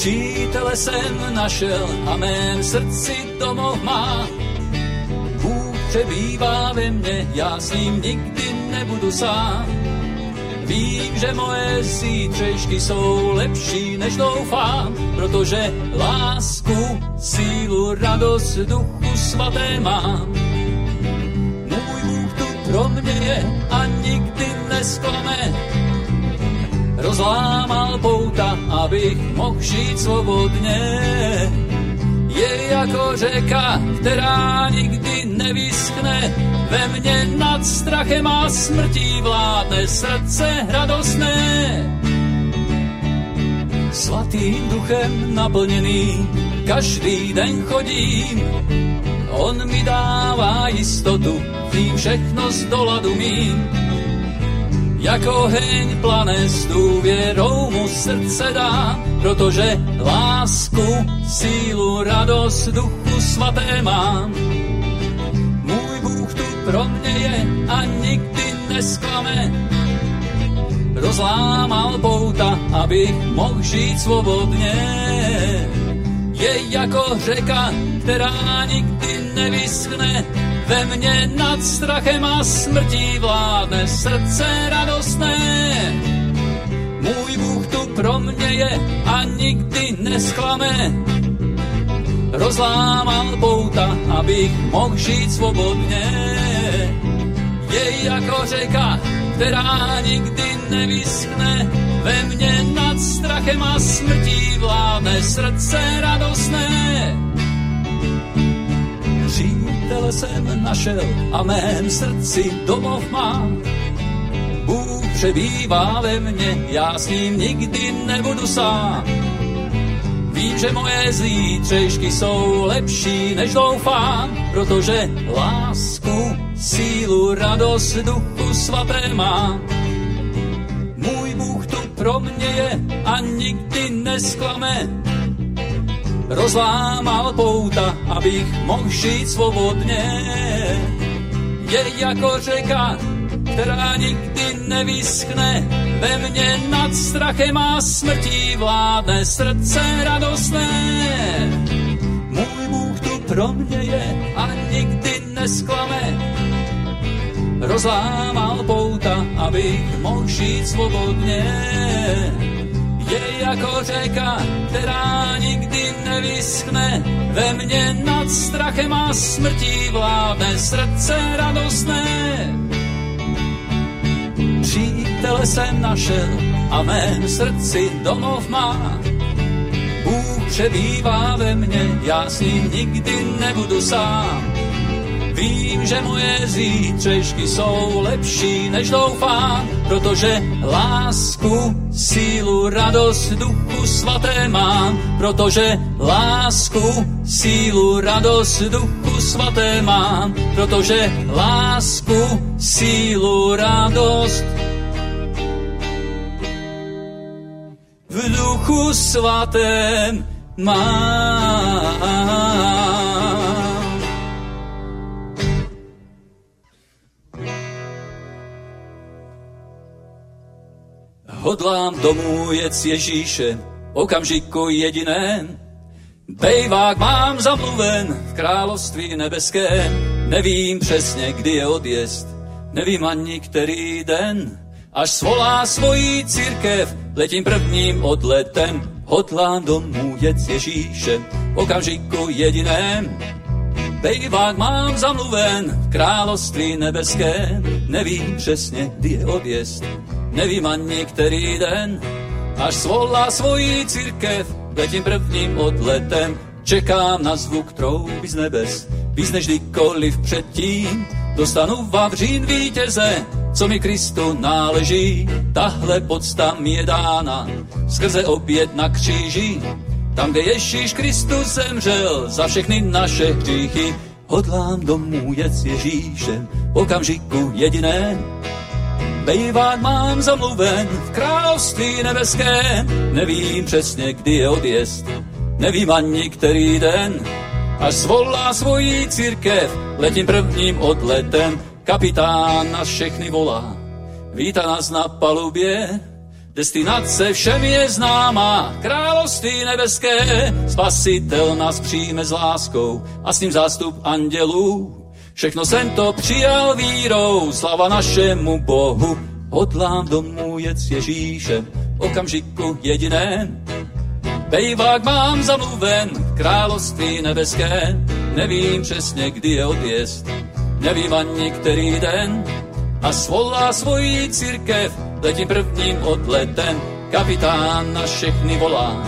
Přítele jsem našel a mém srdci domov má. Bůh přebývá ve mně, já s ním nikdy nebudu sám. Vím, že moje zítřešky jsou lepší, než doufám, protože lásku, sílu, radost, duchu svaté mám. Můj Bůh tu pro mě je a nikdy nesklame. Rozlámal pouta, abych mohl žít svobodně. Je jako řeka, která nikdy nevyschne, ve mně nad strachem a smrtí vládne srdce radostné. Svatým duchem naplněný, každý den chodím, on mi dává jistotu, vím všechno z doladu mým. Jako oheň plane s důvěrou mu srdce dá, protože lásku, sílu, radost duchu svaté mám pro mě je a nikdy nesklame. Rozlámal pouta, abych mohl žít svobodně. Je jako řeka, která nikdy nevyschne, ve mně nad strachem a smrtí vládne srdce radostné. Můj Bůh tu pro mě je a nikdy nesklame. Rozlámal pouta, abych mohl žít svobodně je jako řeka, která nikdy nevyschne. Ve mně nad strachem a smrtí vládne srdce radostné. Přítele jsem našel a mém srdci domov má. Bůh přebývá ve mně, já s ním nikdy nebudu sám. Vím, že moje zítřešky jsou lepší, než doufám, protože lásku sílu, radost duchu svaté má. Můj Bůh tu pro mě je a nikdy nesklame. Rozlámal pouta, abych mohl žít svobodně. Je jako řeka, která nikdy nevyschne, ve mně nad strachem a smrtí vládne srdce radostné. Můj Bůh tu pro mě je a nikdy nesklame, rozlámal pouta, abych mohl žít svobodně. Je jako řeka, která nikdy nevyschne, ve mně nad strachem a smrtí vládne srdce radostné. Přítele jsem našel a mém srdci domov má. Bůh přebývá ve mně, já s ním nikdy nebudu sám Vím, že moje zítřešky jsou lepší, než doufám, protože lásku, sílu, radost duchu svaté mám, protože lásku, sílu, radost duchu svaté mám, protože lásku, sílu, radost v duchu svatém mám. Hodlám domů jet s Ježíše, okamžiku jediném. Bejvák mám zamluven v království nebeském. Nevím přesně, kdy je odjezd, nevím ani který den. Až svolá svojí církev, letím prvním odletem. Hodlám domů jet s Ježíšem, okamžiku jediném. Bejvák mám zamluven v království nebeském. Nevím přesně, kdy je odjezd, nevím ani který den, až svolá svojí církev, letím prvním odletem, čekám na zvuk trouby z nebes, víc než kdykoliv předtím, dostanu vavřín vítěze, co mi Kristu náleží, tahle podsta mi je dána, skrze oběd na kříži, tam, kde Ježíš Kristus zemřel za všechny naše hříchy, hodlám domů jet s Ježíšem, okamžiku jediné, Bejván mám zamluven v království nebeském, nevím přesně, kdy je odjezd, nevím ani který den, až zvolá svojí církev, letím prvním odletem, kapitán nás všechny volá, vítá nás na palubě, Destinace všem je známá, království nebeské, spasitel nás přijme s láskou a s ním zástup andělů. Všechno jsem to přijal vírou, slava našemu Bohu. Hodlám domů jet s Ježíšem, okamžiku jediném. Bejvák mám zamluven, království nebeské, nevím přesně, kdy je odjezd, nevím ani který den. A svolá svoji církev, letím prvním odletem, kapitán na všechny volá,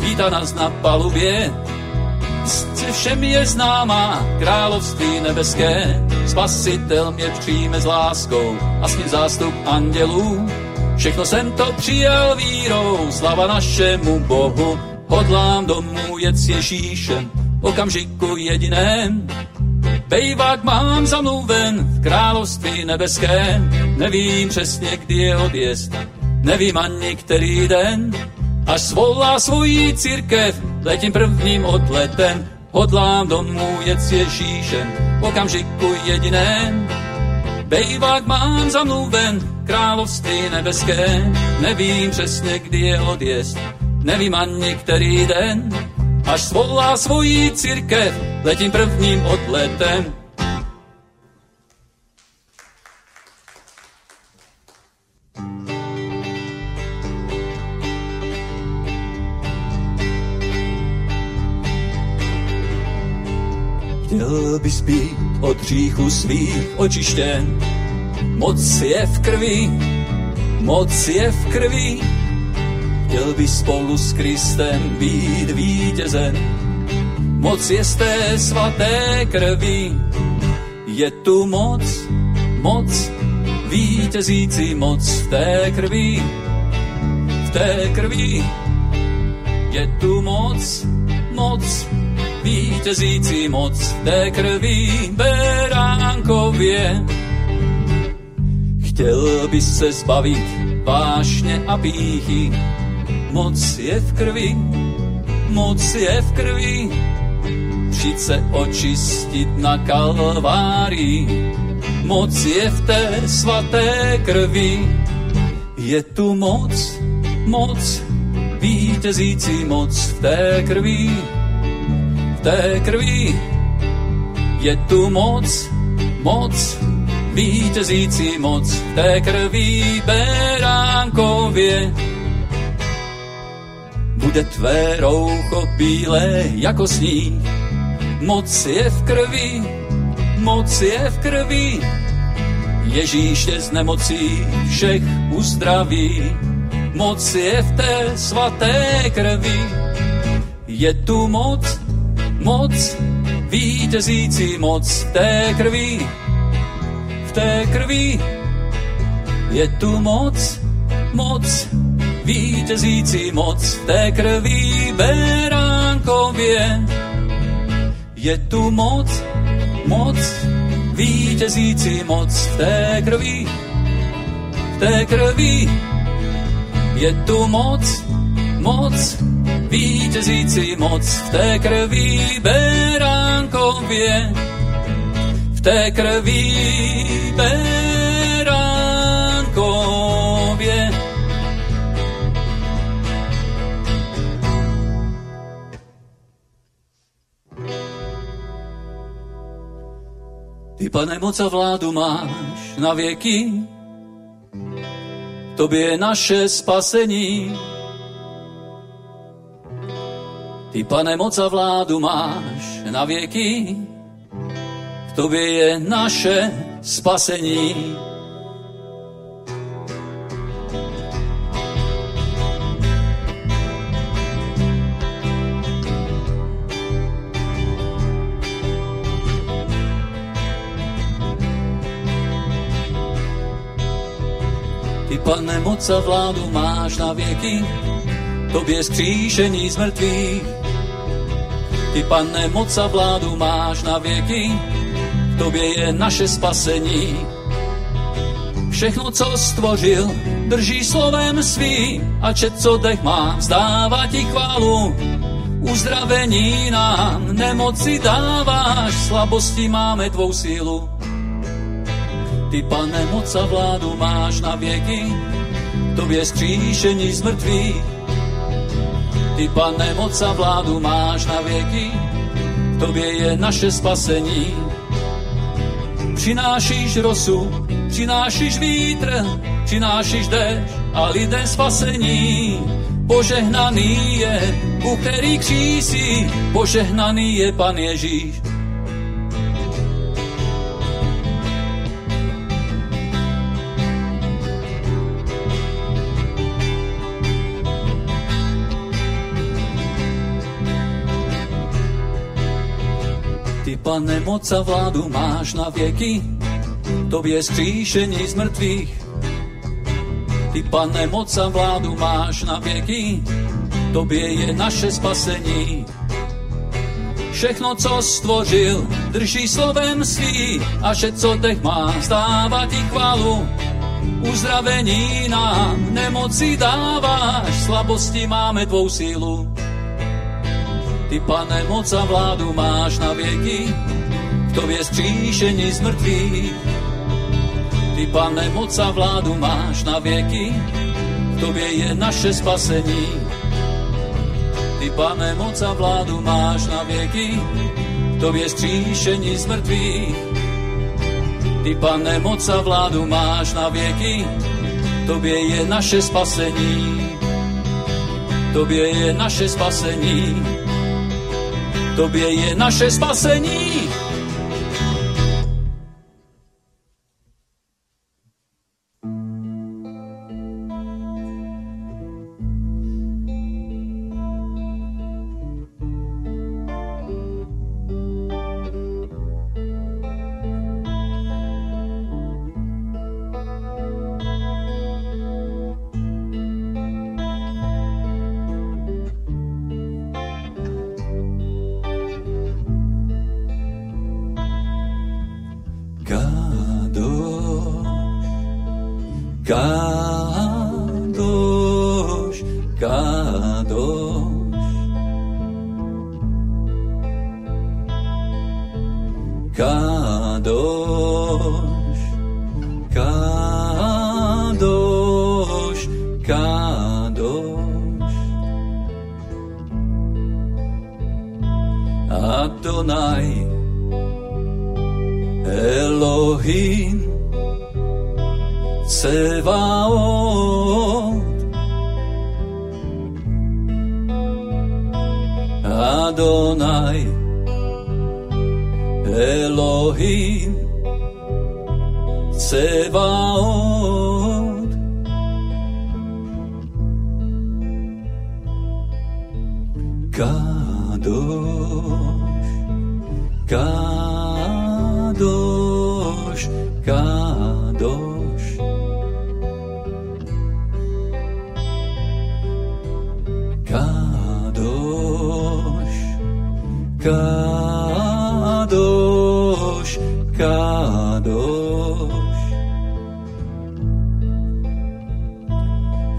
vítá nás na palubě, se všem je známá království nebeské. Spasitel mě přijme s láskou a s ním zástup andělů. Všechno jsem to přijal vírou, slava našemu Bohu. Hodlám domů jet s Ježíšem, okamžiku jediném. Bejvák mám zamluven v království nebeském, nevím přesně, kdy je odjezd, nevím ani který den, až svolá svojí církev, letím prvním odletem, hodlám domů jet s Ježíšem, v okamžiku jediném. Bejvák mám zamluven, království nebeské, nevím přesně, kdy je odjezd, nevím ani který den, až svolá svojí církev, letím prvním odletem, Chtěl bys být od hříchu svých očištěn. Moc je v krvi, moc je v krvi. Chtěl bys spolu s Kristem být vítězen. Moc je z té svaté krvi. Je tu moc, moc, vítězící moc v té krvi. V té krvi je tu moc, moc, vítězící moc té krví beránkově. Chtěl by se zbavit vášně a píchy, moc je v krvi, moc je v krvi. Přijď se očistit na kalvárii, moc je v té svaté krvi. Je tu moc, moc, vítězící moc v té krvi té krví. Je tu moc, moc, vítězící moc v té krví beránkově. Bude tvé roucho bílé jako sníh, moc je v krvi, moc je v krvi. Ježíš je z nemocí všech uzdraví, moc je v té svaté krvi. Je tu moc, moc, vítězící moc v té krvi, v té krvi je tu moc, moc, vítězící moc v té krvi beránkově. Je tu moc, moc, vítězící moc v té krvi, v té krvi je tu moc, moc, vítězící moc v té krví beránkově, v té krví beránkově. Ty, pane, moc a vládu máš na věky, tobě je naše spasení, ty, pane, moc a vládu máš na věky, v tobě je naše spasení. Ty, pane, moc a vládu máš na věky, tobě skříšení z mrtvých ty, pane, moc a vládu máš na věky, v tobě je naše spasení. Všechno, co stvořil, drží slovem svým a čet, co dech má, vzdává ti chválu. Uzdravení nám nemoci dáváš, slabosti máme tvou sílu. Ty, pane, moc a vládu máš na věky, tobě skříšení z mrtvých. Ty, pane, moc a vládu máš na věky, tobě je naše spasení. Přinášíš rosu, přinášíš vítr, přinášíš déšť a lidé spasení. Požehnaný je, u který křísí, požehnaný je Pan Ježíš. Pane, moc a vládu máš na věky, tobě skříšení z mrtvých. Ty, pane, moc a vládu máš na věky, tobě je naše spasení. Všechno, co stvořil, drží slovem svý a vše, co dech má, stává ti chválu. Uzdravení nám nemoci dáváš, slabosti máme tvou sílu. Ty, pane, moc a vládu máš na věky, v tobě skříšení z mrtvých. Ty, pane, moc a vládu máš na věky, v tobě je naše spasení. Ty, pane, moc a vládu máš na věky, v tobě skříšení z mrtvých. Ty, pane, moc a vládu máš na věky, v tobě je naše spasení. Tobě je naše spasení tobě je naše spasení.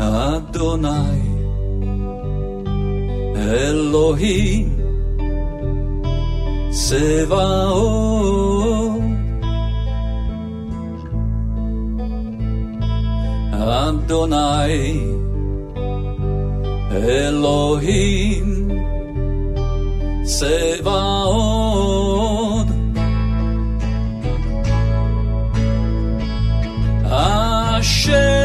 Adonai Elohim Sevaot Adonai Elohim Sevaot Hashem.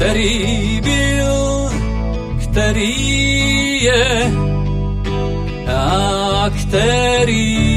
Který byl, který je a který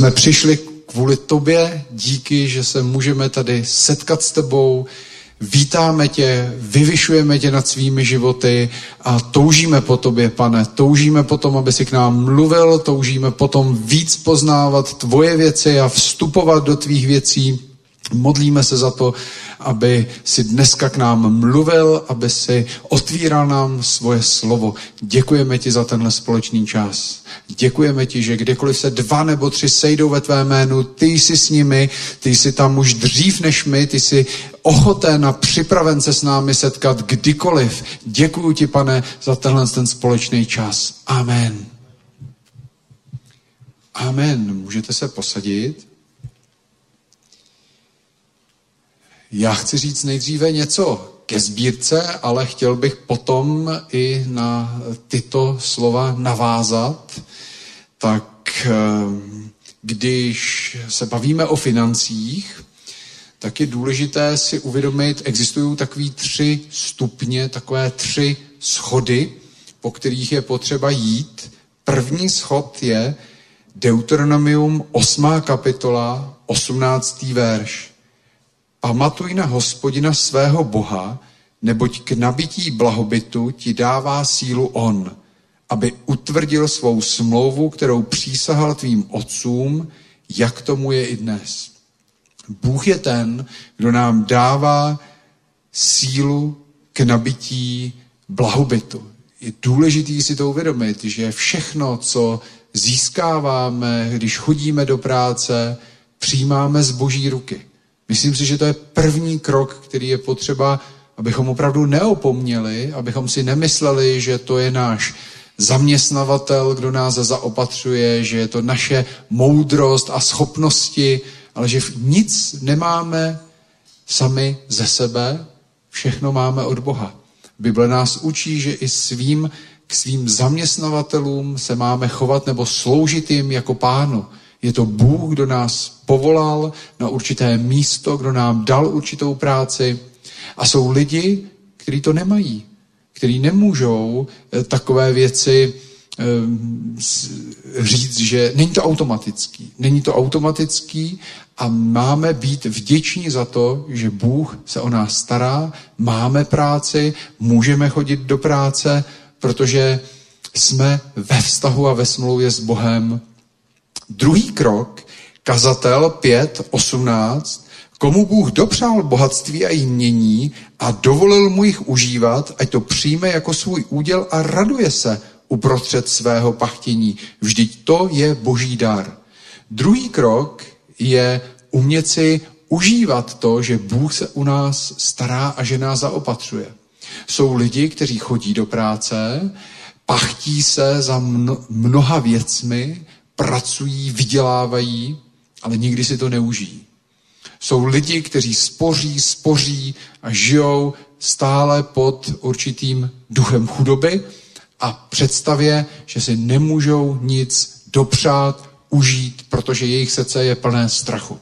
jsme přišli kvůli tobě, díky, že se můžeme tady setkat s tebou, vítáme tě, vyvyšujeme tě nad svými životy a toužíme po tobě, pane, toužíme po tom, aby si k nám mluvil, toužíme potom víc poznávat tvoje věci a vstupovat do tvých věcí. Modlíme se za to, aby si dneska k nám mluvil, aby si otvíral nám svoje slovo. Děkujeme ti za tenhle společný čas. Děkujeme ti, že kdykoliv se dva nebo tři sejdou ve tvé jménu, ty jsi s nimi, ty jsi tam už dřív než my, ty jsi ochoten a připraven se s námi setkat kdykoliv. Děkuji ti, pane, za tenhle ten společný čas. Amen. Amen. Můžete se posadit. Já chci říct nejdříve něco ke sbírce, ale chtěl bych potom i na tyto slova navázat. Tak když se bavíme o financích, tak je důležité si uvědomit, existují takové tři stupně, takové tři schody, po kterých je potřeba jít. První schod je Deuteronomium 8. kapitola, 18. verš. Pamatuj na hospodina svého Boha, neboť k nabití blahobytu ti dává sílu on aby utvrdil svou smlouvu, kterou přísahal tvým otcům, jak tomu je i dnes. Bůh je ten, kdo nám dává sílu k nabití blahobytu. Je důležité si to uvědomit, že všechno, co získáváme, když chodíme do práce, přijímáme z boží ruky. Myslím si, že to je první krok, který je potřeba, abychom opravdu neopomněli, abychom si nemysleli, že to je náš zaměstnavatel, kdo nás zaopatřuje, že je to naše moudrost a schopnosti, ale že nic nemáme sami ze sebe, všechno máme od Boha. Bible nás učí, že i svým, k svým zaměstnavatelům se máme chovat nebo sloužit jim jako pánu. Je to Bůh, kdo nás povolal na určité místo, kdo nám dal určitou práci. A jsou lidi, kteří to nemají, kteří nemůžou eh, takové věci eh, říct, že není to automatický. Není to automatický a máme být vděční za to, že Bůh se o nás stará, máme práci, můžeme chodit do práce, protože jsme ve vztahu a ve smlouvě s Bohem. Druhý krok, kazatel 5, 18, komu Bůh dopřál bohatství a jmění a dovolil mu jich užívat, ať to přijme jako svůj úděl a raduje se uprostřed svého pachtění. Vždyť to je boží dar. Druhý krok je umět si užívat to, že Bůh se u nás stará a že nás zaopatřuje. Jsou lidi, kteří chodí do práce, pachtí se za mnoha věcmi, pracují, vydělávají, ale nikdy si to neužijí. Jsou lidi, kteří spoří, spoří a žijou stále pod určitým duchem chudoby a představě, že si nemůžou nic dopřát, užít, protože jejich srdce je plné strachu.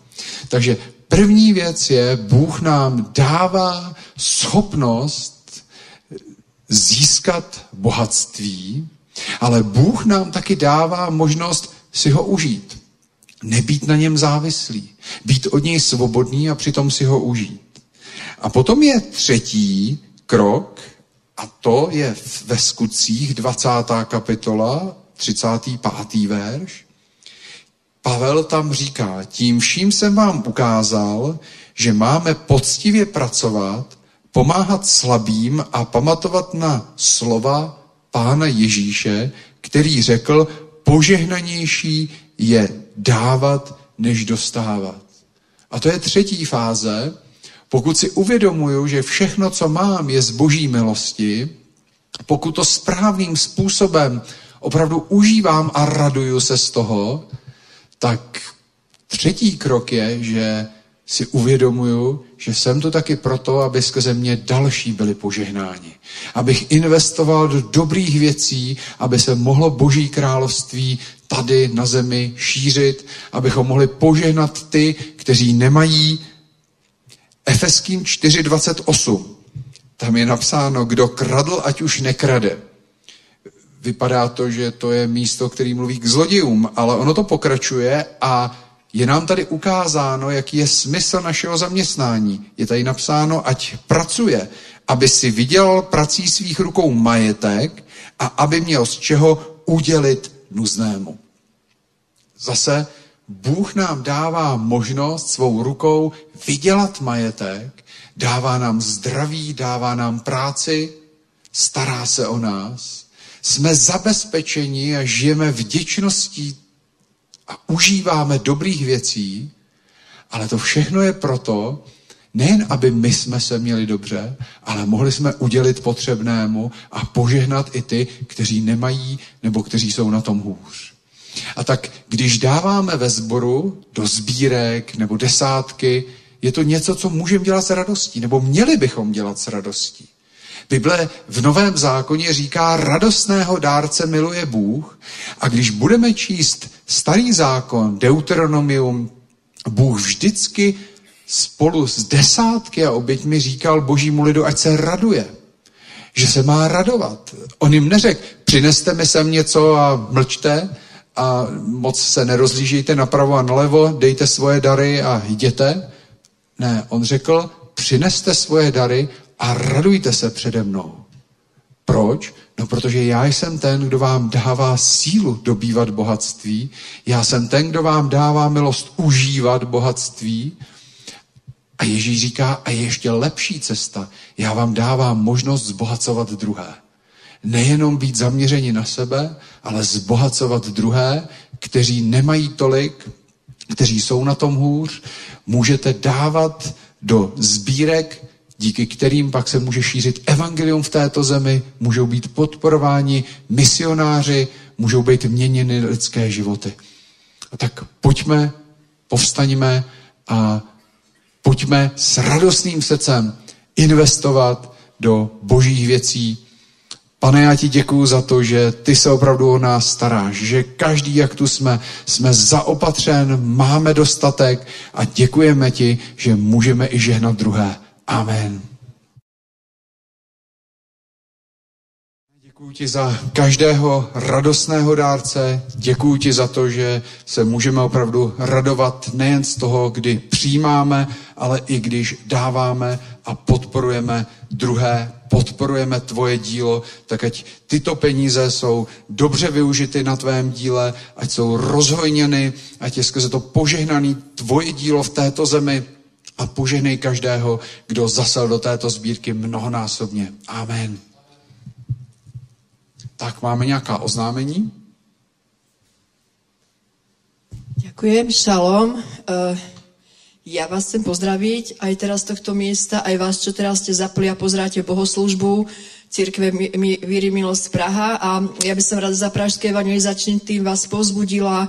Takže první věc je, Bůh nám dává schopnost získat bohatství, ale Bůh nám taky dává možnost si ho užít. Nebýt na něm závislý. Být od něj svobodný a přitom si ho užít. A potom je třetí krok, a to je ve skutcích 20. kapitola, 35. verš. Pavel tam říká, tím vším jsem vám ukázal, že máme poctivě pracovat, pomáhat slabým a pamatovat na slova Pána Ježíše, který řekl, požehnanější je dávat, než dostávat. A to je třetí fáze. Pokud si uvědomuju, že všechno, co mám, je z boží milosti, pokud to správným způsobem opravdu užívám a raduju se z toho, tak třetí krok je, že si uvědomuju, že jsem to taky proto, aby skrze mě další byli požehnáni. Abych investoval do dobrých věcí, aby se mohlo boží království tady na zemi šířit, abychom mohli požehnat ty, kteří nemají. Efeským 4.28. Tam je napsáno, kdo kradl, ať už nekrade vypadá to, že to je místo, který mluví k zlodějům, ale ono to pokračuje a je nám tady ukázáno, jaký je smysl našeho zaměstnání. Je tady napsáno, ať pracuje, aby si vydělal prací svých rukou majetek a aby měl z čeho udělit nuznému. Zase Bůh nám dává možnost svou rukou vydělat majetek, dává nám zdraví, dává nám práci, stará se o nás jsme zabezpečeni a žijeme vděčností a užíváme dobrých věcí, ale to všechno je proto, nejen aby my jsme se měli dobře, ale mohli jsme udělit potřebnému a požehnat i ty, kteří nemají nebo kteří jsou na tom hůř. A tak, když dáváme ve sboru do sbírek nebo desátky, je to něco, co můžeme dělat s radostí, nebo měli bychom dělat s radostí. Bible v Novém zákoně říká, radostného dárce miluje Bůh. A když budeme číst starý zákon, Deuteronomium, Bůh vždycky spolu s desátky a oběťmi říkal božímu lidu, ať se raduje. Že se má radovat. On jim neřekl, přineste mi sem něco a mlčte a moc se nerozlížejte napravo a nalevo, dejte svoje dary a jděte. Ne, on řekl, přineste svoje dary a radujte se přede mnou. Proč? No protože já jsem ten, kdo vám dává sílu dobývat bohatství. Já jsem ten, kdo vám dává milost užívat bohatství. A Ježíš říká, a je ještě lepší cesta. Já vám dávám možnost zbohacovat druhé. Nejenom být zaměřeni na sebe, ale zbohacovat druhé, kteří nemají tolik, kteří jsou na tom hůř. Můžete dávat do sbírek díky kterým pak se může šířit evangelium v této zemi, můžou být podporováni misionáři, můžou být měněny lidské životy. A tak pojďme, povstaňme a pojďme s radostným srdcem investovat do božích věcí. Pane, já ti děkuju za to, že ty se opravdu o nás staráš, že každý, jak tu jsme, jsme zaopatřen, máme dostatek a děkujeme ti, že můžeme i žehnat druhé. Amen. Děkuji ti za každého radostného dárce. Děkuji ti za to, že se můžeme opravdu radovat nejen z toho, kdy přijímáme, ale i když dáváme a podporujeme druhé, podporujeme tvoje dílo, tak ať tyto peníze jsou dobře využity na tvém díle, ať jsou rozhojněny, ať je skrze to požehnaný tvoje dílo v této zemi, a poženej každého, kdo zasel do této sbírky mnohonásobně. Amen. Tak máme nějaká oznámení? Ďakujem, šalom. Uh, ja vás chcem pozdraviť aj teraz z tohto miesta, aj vás, čo teraz ste zapli a pozráte bohoslužbu Církve Víry Milosť Praha a ja by som rada za Pražské evangelizačný tým vás pozbudila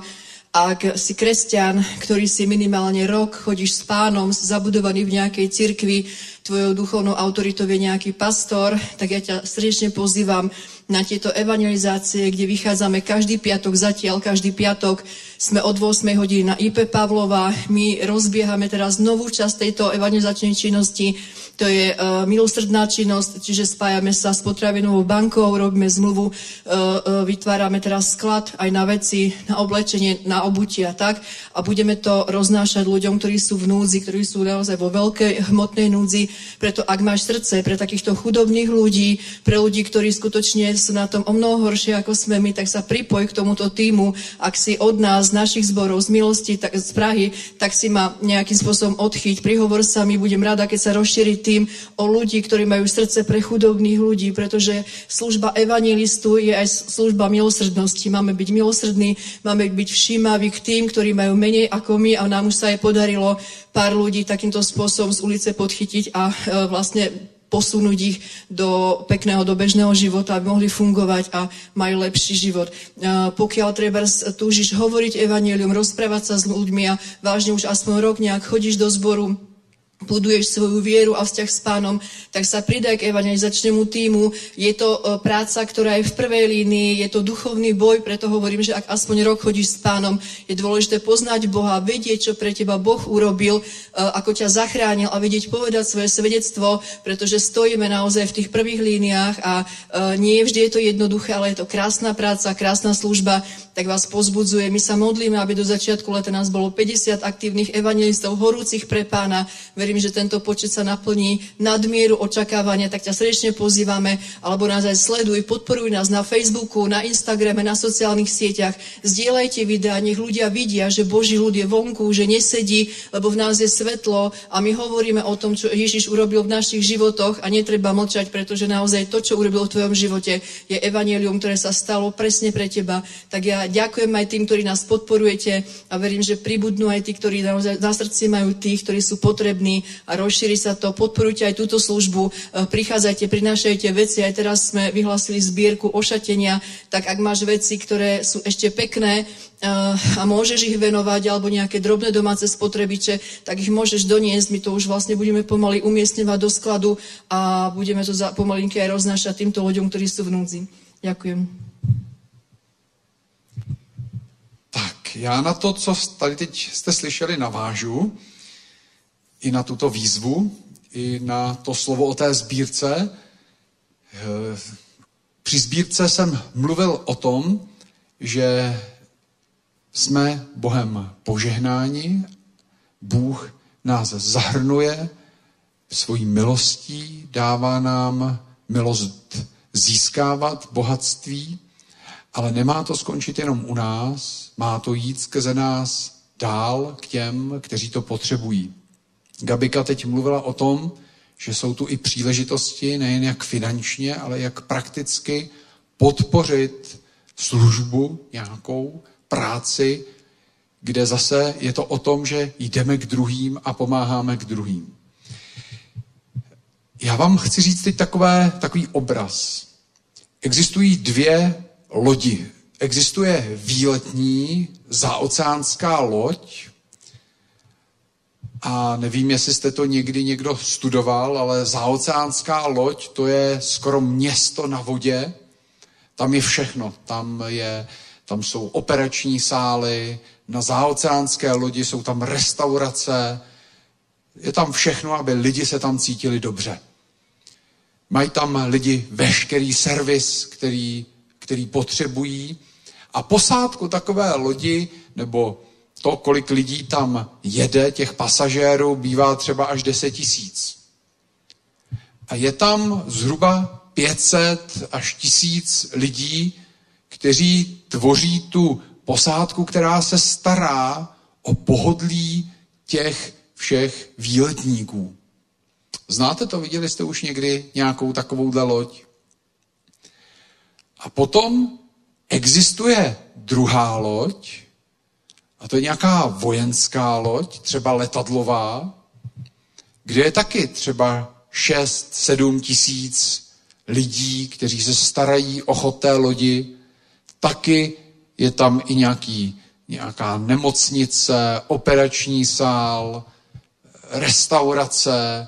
ak si kresťan, ktorý si minimálne rok chodíš s pánom, zabudovaný v nejakej cirkvi, tvojou duchovnou autoritou je nejaký pastor, tak ja ťa srdečne pozývam na tieto evangelizácie, kde vychádzame každý piatok, zatiaľ každý piatok sme od 8 hodiny na IP Pavlova. My rozbiehame teraz novú časť tejto evangelizačnej činnosti, to je uh, milosrdná činnosť, čiže spájame sa s potravinovou bankou, robíme zmluvu, uh, uh, vytvárame teraz sklad aj na veci, na oblečenie, na obutie a tak. A budeme to roznášať ľuďom, ktorí sú v núdzi, ktorí sú naozaj vo veľkej hmotnej núdzi. Preto ak máš srdce pre takýchto chudobných ľudí, pre ľudí, ktorí skutočne sú na tom o mnoho horšie ako sme my, tak sa pripoj k tomuto týmu. Ak si od nás, z našich zborov, z milosti, tak, z Prahy, tak si ma nejakým spôsobom odchyť. Prihovor sa mi, budem rada, keď sa rozšíri tým o ľudí, ktorí majú srdce pre chudobných ľudí, pretože služba evangelistu je aj služba milosrdnosti. Máme byť milosrdní, máme byť všímaví k tým, ktorí majú menej ako my a nám už sa aj podarilo pár ľudí takýmto spôsobom z ulice podchytiť a e, vlastne posunúť ich do pekného, do bežného života, aby mohli fungovať a majú lepší život. Pokiaľ treba túžiš hovoriť evanelium, rozprávať sa s ľuďmi a vážne už aspoň rok nejak chodíš do zboru, buduješ svoju vieru a vzťah s pánom, tak sa pridaj k evangelizačnému týmu. Je to e, práca, ktorá je v prvej línii, je to duchovný boj, preto hovorím, že ak aspoň rok chodíš s pánom, je dôležité poznať Boha, vedieť, čo pre teba Boh urobil, e, ako ťa zachránil a vedieť povedať svoje svedectvo, pretože stojíme naozaj v tých prvých líniách a e, nie vždy je to jednoduché, ale je to krásna práca, krásna služba, tak vás pozbudzuje. My sa modlíme, aby do začiatku leta nás bolo 50 aktívnych evangelistov, horúcich pre pána. Verím, že tento počet sa naplní nadmieru očakávania, tak ťa srdečne pozývame, alebo nás aj sleduj, podporuj nás na Facebooku, na Instagrame, na sociálnych sieťach. Zdieľajte videá, nech ľudia vidia, že Boží ľud je vonku, že nesedí, lebo v nás je svetlo a my hovoríme o tom, čo Ježiš urobil v našich životoch a netreba mlčať, pretože naozaj to, čo urobil v tvojom živote, je evanelium, ktoré sa stalo presne pre teba. Tak ja ďakujem aj tým, ktorí nás podporujete a verím, že pribudnú aj tí, ktorí na srdci majú tých, ktorí sú potrební a rozšíri sa to. Podporujte aj túto službu, e, prichádzajte, prinášajte veci. Aj teraz sme vyhlásili zbierku ošatenia, tak ak máš veci, ktoré sú ešte pekné e, a môžeš ich venovať, alebo nejaké drobné domáce spotrebiče, tak ich môžeš doniesť. My to už vlastne budeme pomaly umiestňovať do skladu a budeme to pomalinky aj roznášať týmto ľuďom, ktorí sú v núdzi. Ďakujem. Já na to, co tady teď jste slyšeli, navážu i na tuto výzvu, i na to slovo o té sbírce. Eh, při sbírce jsem mluvil o tom, že jsme Bohem požehnáni, Bůh nás zahrnuje svojí milostí, dává nám milost získávat bohatství, ale nemá to skončit jenom u nás, má to jít skrze nás dál k těm, kteří to potřebují. Gabika teď mluvila o tom, že jsou tu i příležitosti, nejen jak finančně, ale jak prakticky podpořit službu nějakou, práci, kde zase je to o tom, že jdeme k druhým a pomáháme k druhým. Já vám chci říct teď takové, takový obraz. Existují dvě lodi. Existuje výletní zaoceánská loď a nevím, jestli jste to někdy někdo studoval, ale zaoceánská loď to je skoro město na vodě. Tam je všechno. Tam, je, tam jsou operační sály, na zaoceánské lodi jsou tam restaurace, je tam všechno, aby lidi se tam cítili dobře. Mají tam lidi veškerý servis, který, který potřebují. A posádku takové lodi, nebo to, kolik lidí tam jede, těch pasažérů, bývá třeba až 10 tisíc. A je tam zhruba 500 až tisíc lidí, kteří tvoří tu posádku, která se stará o pohodlí těch všech výletníků. Znáte to? Viděli jste už někdy nějakou takovouhle loď? A potom existuje druhá loď, a to je nějaká vojenská loď, třeba letadlová, kde je taky třeba 6-7 tisíc lidí, kteří se starají o chod té lodi. Taky je tam i nějaký, nějaká nemocnice, operační sál, restaurace,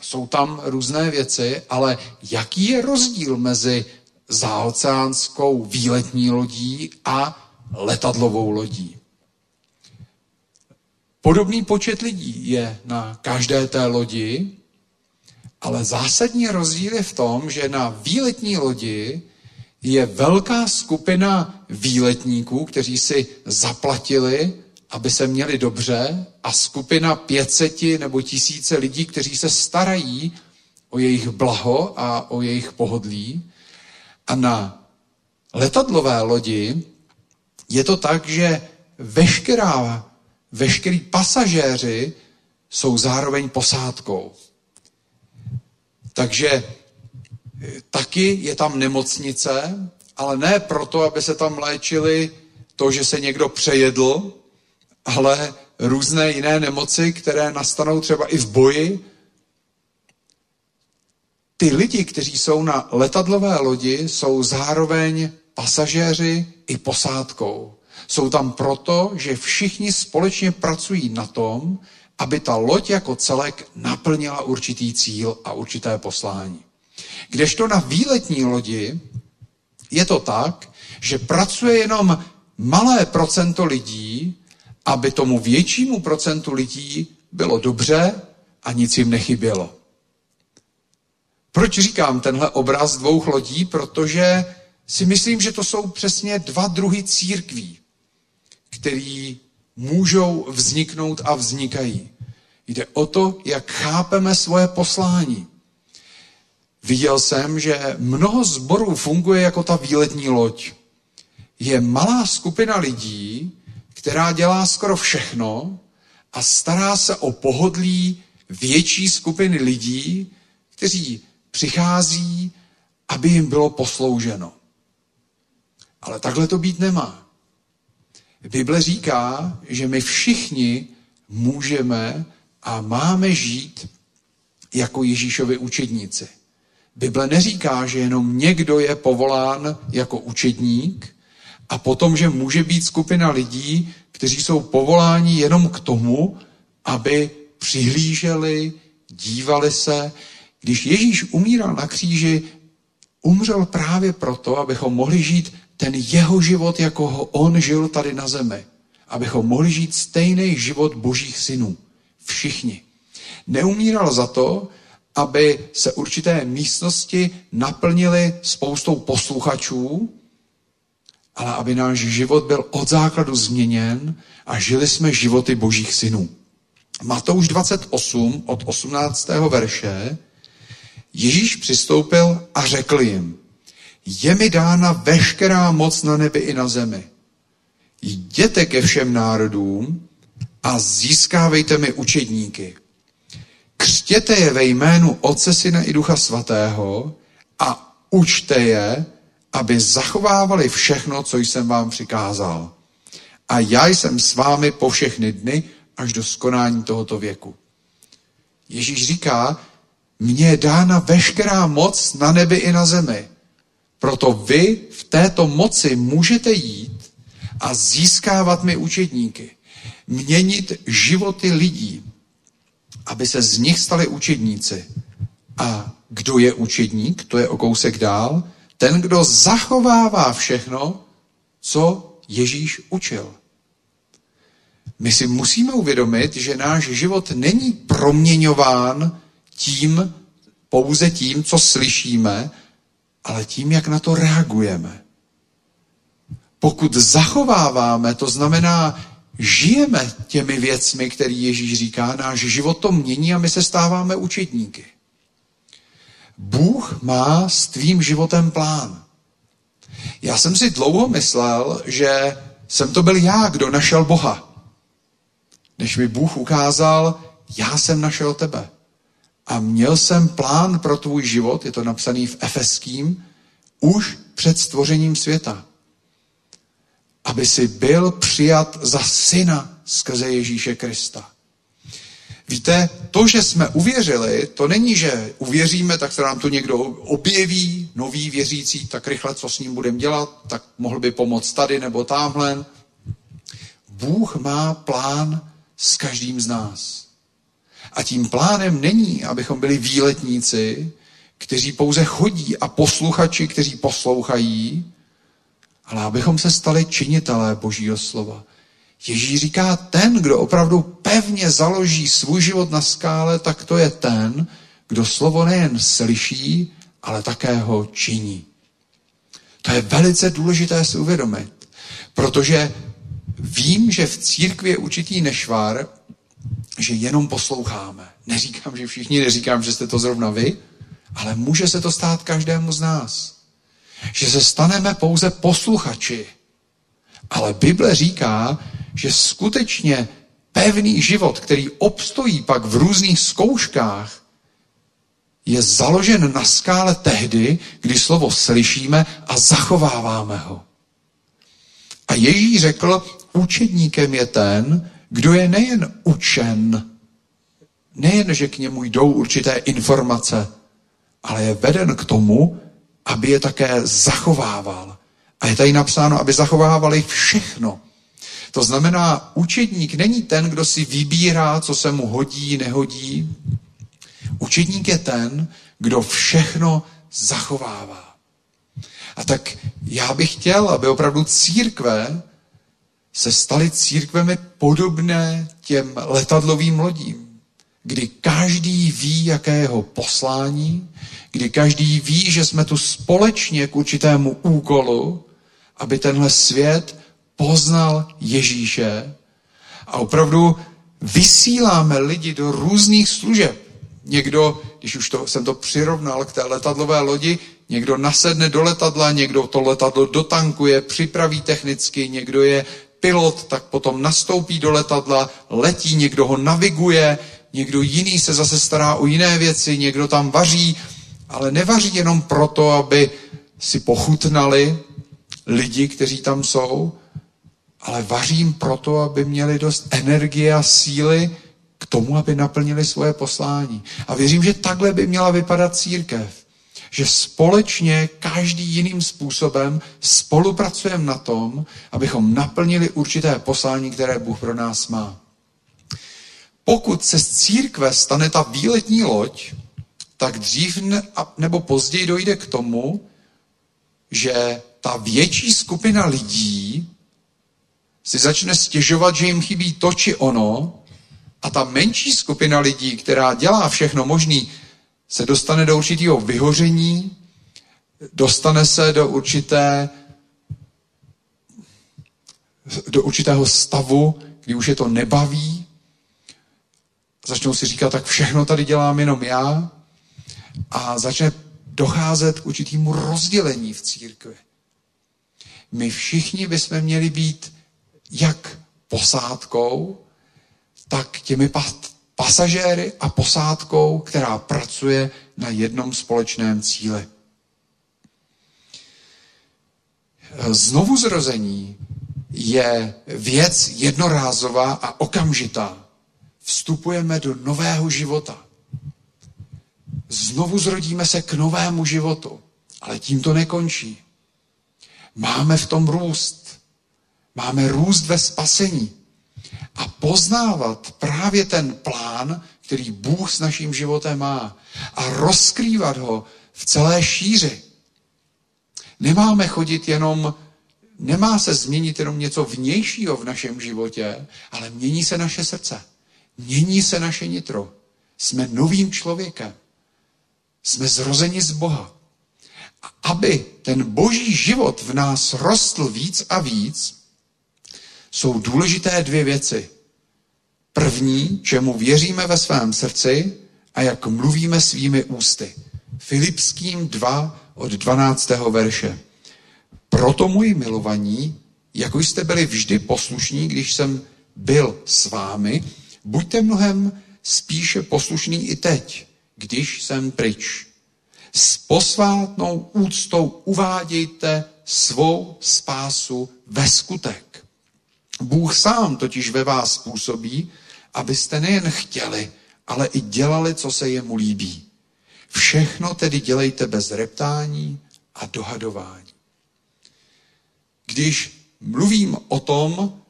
jsou tam různé věci, ale jaký je rozdíl mezi zaoceánskou výletní lodí a letadlovou lodí? Podobný počet lidí je na každé té lodi, ale zásadní rozdíl je v tom, že na výletní lodi je velká skupina výletníků, kteří si zaplatili aby se měli dobře a skupina 500 nebo tisíce lidí, kteří se starají o jejich blaho a o jejich pohodlí. A na letadlové lodi je to tak, že veškerá, veškerý pasažéři jsou zároveň posádkou. Takže eh, taky je tam nemocnice, ale ne proto, aby se tam léčili to, že se někdo přejedl, ale různé jiné nemoci, které nastanou třeba i v boji. Ty lidi, kteří jsou na letadlové lodi, jsou zároveň pasažéři i posádkou. Jsou tam proto, že všichni společně pracují na tom, aby ta loď jako celek naplnila určitý cíl a určité poslání. Kdežto na výletní lodi je to tak, že pracuje jenom malé procento lidí, aby tomu většímu procentu lidí bylo dobře a nic jim nechybělo. Proč říkám tenhle obraz dvou lodí? Protože si myslím, že to jsou přesně dva druhy církví, který můžou vzniknout a vznikají. Jde o to, jak chápeme svoje poslání. Viděl jsem, že mnoho zborů funguje jako ta výletní loď. Je malá skupina lidí, která dělá skoro všechno a stará se o pohodlí větší skupiny lidí, kteří přichází, aby jim bylo poslouženo. Ale takhle to být nemá. Bible říká, že my všichni můžeme a máme žít jako Ježíšovi učedníci. Bible neříká, že jenom někdo je povolán jako učedník, a potom, že může být skupina lidí, kteří jsou povoláni jenom k tomu, aby přihlíželi, dívali se. Když Ježíš umíral na kříži, umřel právě proto, abychom mohli žít ten jeho život, jako ho on žil tady na zemi. Abychom mohli žít stejný život božích synů. Všichni. Neumíral za to, aby se určité místnosti naplnily spoustou posluchačů, ale aby náš život byl od základu změněn a žili jsme životy božích synů. Matouš 28 od 18. verše Ježíš přistoupil a řekl jim, Je mi dána veškerá moc na nebi i na zemi. Jděte ke všem národům a získávejte mi učedníky. Křtěte je ve jménu Otce, Syna i Ducha Svatého a učte je, aby zachovávali všechno, co jsem vám přikázal. A já jsem s vámi po všechny dny až do skonání tohoto věku. Ježíš říká, mně je dána veškerá moc na nebi i na zemi. Proto vy v této moci můžete jít a získávat mi učedníky. Měnit životy lidí, aby se z nich stali učedníci. A kdo je učedník, to je o kousek dál, ten, kdo zachovává všechno, co Ježíš učil. My si musíme uvědomit, že náš život není proměňován tím, pouze tím, co slyšíme, ale tím, jak na to reagujeme. Pokud zachováváme, to znamená, žijeme těmi věcmi, které Ježíš říká, náš život to mění a my se stáváme učedníky. Bůh má s tvým životem plán. Já jsem si dlouho myslel, že jsem to byl já, kdo našel Boha. Než mi Bůh ukázal, já jsem našel tebe. A měl jsem plán pro tvůj život, je to napsaný v Efeským, už před stvořením světa. Aby si byl přijat za syna skrze Ježíše Krista. Víte, to, že jsme uvěřili, to není, že uvěříme, tak se nám to někdo objeví, nový věřící, tak rychle, co s ním budeme dělat, tak mohl by pomoct tady nebo tamhle. Bůh má plán s každým z nás. A tím plánem není, abychom byli výletníci, kteří pouze chodí a posluchači, kteří poslouchají, ale abychom se stali činitelé Božího slova. Ježíš říká, ten, kdo opravdu pevně založí svůj život na skále, tak to je ten, kdo slovo nejen slyší, ale také ho činí. To je velice důležité si uvědomit, protože vím, že v církvi je určitý nešvar, že jenom posloucháme. Neříkám, že všichni, neříkám, že jste to zrovna vy, ale může se to stát každému z nás. Že se staneme pouze posluchači. Ale Bible říká, že skutečně pevný život, který obstojí pak v různých zkouškách, je založen na skále tehdy, kdy slovo slyšíme a zachováváme ho. A Ježíš řekl, učedníkem je ten, kdo je nejen učen, nejen, že k němu jdou určité informace, ale je veden k tomu, aby je také zachovával. A je tady napsáno, aby zachovávali všechno. To znamená, učedník není ten, kdo si vybírá, co se mu hodí, nehodí. Učedník je ten, kdo všechno zachovává. A tak já bych chtěl, aby opravdu církve se staly církvemi podobné těm letadlovým lodím, kdy každý ví, jaké je jeho poslání, kdy každý ví, že jsme tu společně k určitému úkolu, aby tenhle svět poznal Ježíše a opravdu vysíláme lidi do různých služeb. Někdo, když už to, jsem to přirovnal k té letadlové lodi, někdo nasedne do letadla, někdo to letadlo dotankuje, připraví technicky, někdo je pilot, tak potom nastoupí do letadla, letí, někdo ho naviguje, někdo jiný se zase stará o jiné věci, někdo tam vaří, ale nevaří jenom proto, aby si pochutnali lidi, kteří tam jsou, ale vařím proto, aby měli dost energie a síly k tomu, aby naplnili svoje poslání. A věřím, že takhle by měla vypadat církev. Že společně, každý jiným způsobem spolupracujeme na tom, abychom naplnili určité poslání, které Bůh pro nás má. Pokud se z církve stane ta výletní loď, tak dřív nebo později dojde k tomu, že ta větší skupina lidí si začne stěžovat, že jim chybí to či ono a ta menší skupina lidí, která dělá všechno možný, se dostane do určitého vyhoření, dostane se do určité do určitého stavu, kdy už je to nebaví. Začnou si říkat, tak všechno tady dělám jenom já. A začne docházet k určitému rozdělení v církvi. My všichni bychom měli být jak posádkou, tak těmi pasažéry a posádkou, která pracuje na jednom společném cíli. Znovu zrození je věc jednorázová a okamžitá. Vstupujeme do nového života. Znovu zrodíme se k novému životu. Ale tím to nekončí. Máme v tom růst. Máme růst ve spasení. A poznávat právě ten plán, který Bůh s naším životem má. A rozkrývat ho v celé šíři. Nemáme chodit jenom, nemá se změnit jenom něco vnějšího v našem životě, ale mění se naše srdce. Mění se naše nitro. Jsme novým člověkem. Jsme zrozeni z Boha. A aby ten boží život v nás rostl víc a víc, jsou důležité dvě věci. První, čemu věříme ve svém srdci a jak mluvíme svými ústy. Filipským 2 od 12. verše. Proto, můj milovaní, jako jste byli vždy poslušní, když jsem byl s vámi, buďte mnohem spíše poslušný i teď, když jsem pryč. S posvátnou úctou uvádějte svou spásu ve skutek. Bůh sám totiž ve vás působí, abyste nejen chtěli, ale i dělali, co se jemu líbí. Všechno tedy dělejte bez reptání a dohadování. Když mluvím o tom,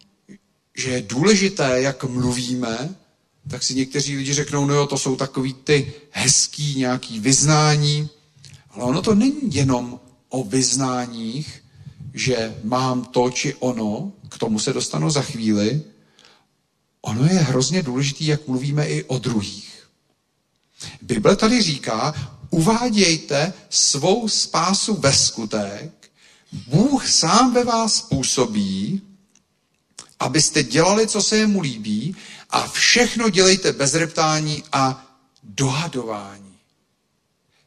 že je důležité, jak mluvíme, tak si někteří lidi řeknou, no jo, to jsou takový ty hezký nějaký vyznání, ale ono to není jenom o vyznáních, že mám to či ono, k tomu se dostanu za chvíli, ono je hrozně důležité, jak mluvíme i o druhých. Bible tady říká, uvádějte svou spásu ve skutek, Bůh sám ve vás působí, abyste dělali, co se jemu líbí a všechno dělejte bez reptání a dohadování.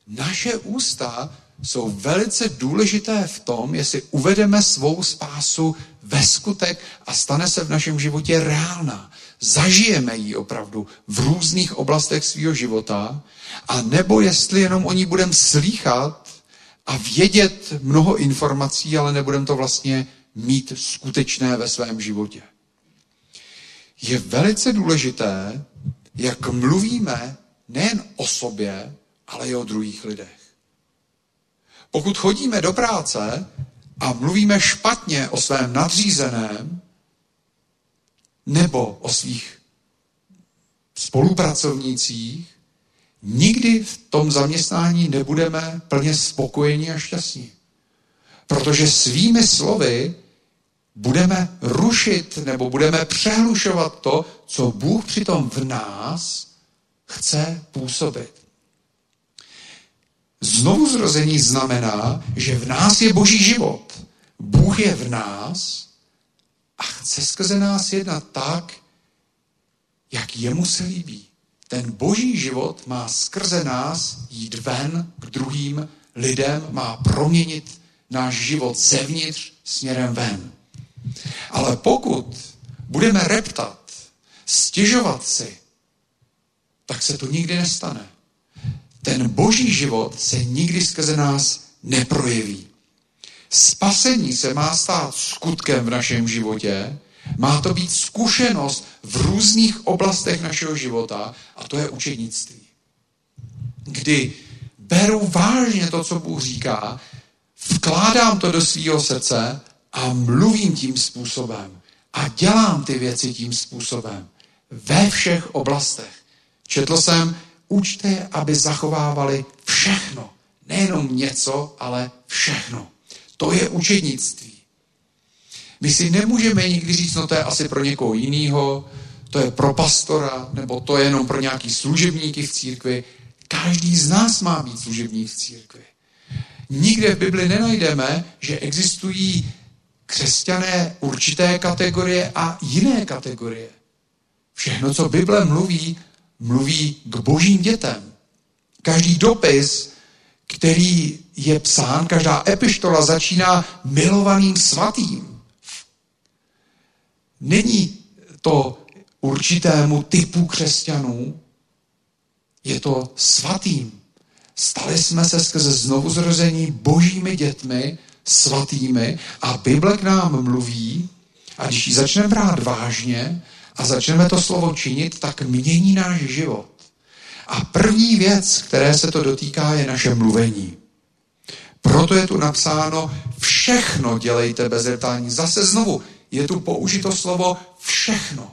Naše ústa jsou velice důležité v tom, jestli uvedeme svou spásu ve skutek a stane se v našem životě reálná. Zažijeme ji opravdu v různých oblastech svého života, a nebo jestli jenom o ní budeme slýchat a vědět mnoho informací, ale nebudeme to vlastně mít skutečné ve svém životě. Je velice důležité, jak mluvíme nejen o sobě, ale i o druhých lidech. Pokud chodíme do práce a mluvíme špatně o svém nadřízeném nebo o svých spolupracovnících, nikdy v tom zaměstnání nebudeme plně spokojeni a šťastní. Protože svými slovy budeme rušit nebo budeme přehlušovat to, co Bůh přitom v nás chce působit. Znovu zrození znamená, že v nás je boží život. Bůh je v nás a chce skrze nás jednat tak, jak jemu se líbí. Ten boží život má skrze nás jít ven k druhým lidem, má proměnit náš život zevnitř směrem ven. Ale pokud budeme reptat, stěžovat si, tak se to nikdy nestane ten boží život se nikdy skrze nás neprojeví. Spasení se má stát skutkem v našem životě, má to být zkušenost v různých oblastech našeho života a to je učenictví. Kdy beru vážně to, co Bůh říká, vkládám to do svého srdce a mluvím tím způsobem a dělám ty věci tím způsobem ve všech oblastech. Četl jsem Učte aby zachovávali všechno. Nejenom něco, ale všechno. To je učednictví. My si nemůžeme nikdy říct, no to je asi pro někoho jiného, to je pro pastora, nebo to je jenom pro nějaký služebníky v církvi. Každý z nás má být služebník v církvi. Nikde v Bibli nenajdeme, že existují křesťané určité kategorie a jiné kategorie. Všechno, co Bible mluví, mluví k božím dětem. Každý dopis, který je psán, každá epištola začíná milovaným svatým. Není to určitému typu křesťanů, je to svatým. Stali jsme se skrze znovuzrození božími dětmi, svatými a Bible k nám mluví a když ji začneme brát vážně a začneme to slovo činit, tak mění náš život. A první věc, které se to dotýká, je naše mluvení. Proto je tu napsáno, všechno dělejte bez reptání. Zase znovu, je tu použito slovo všechno.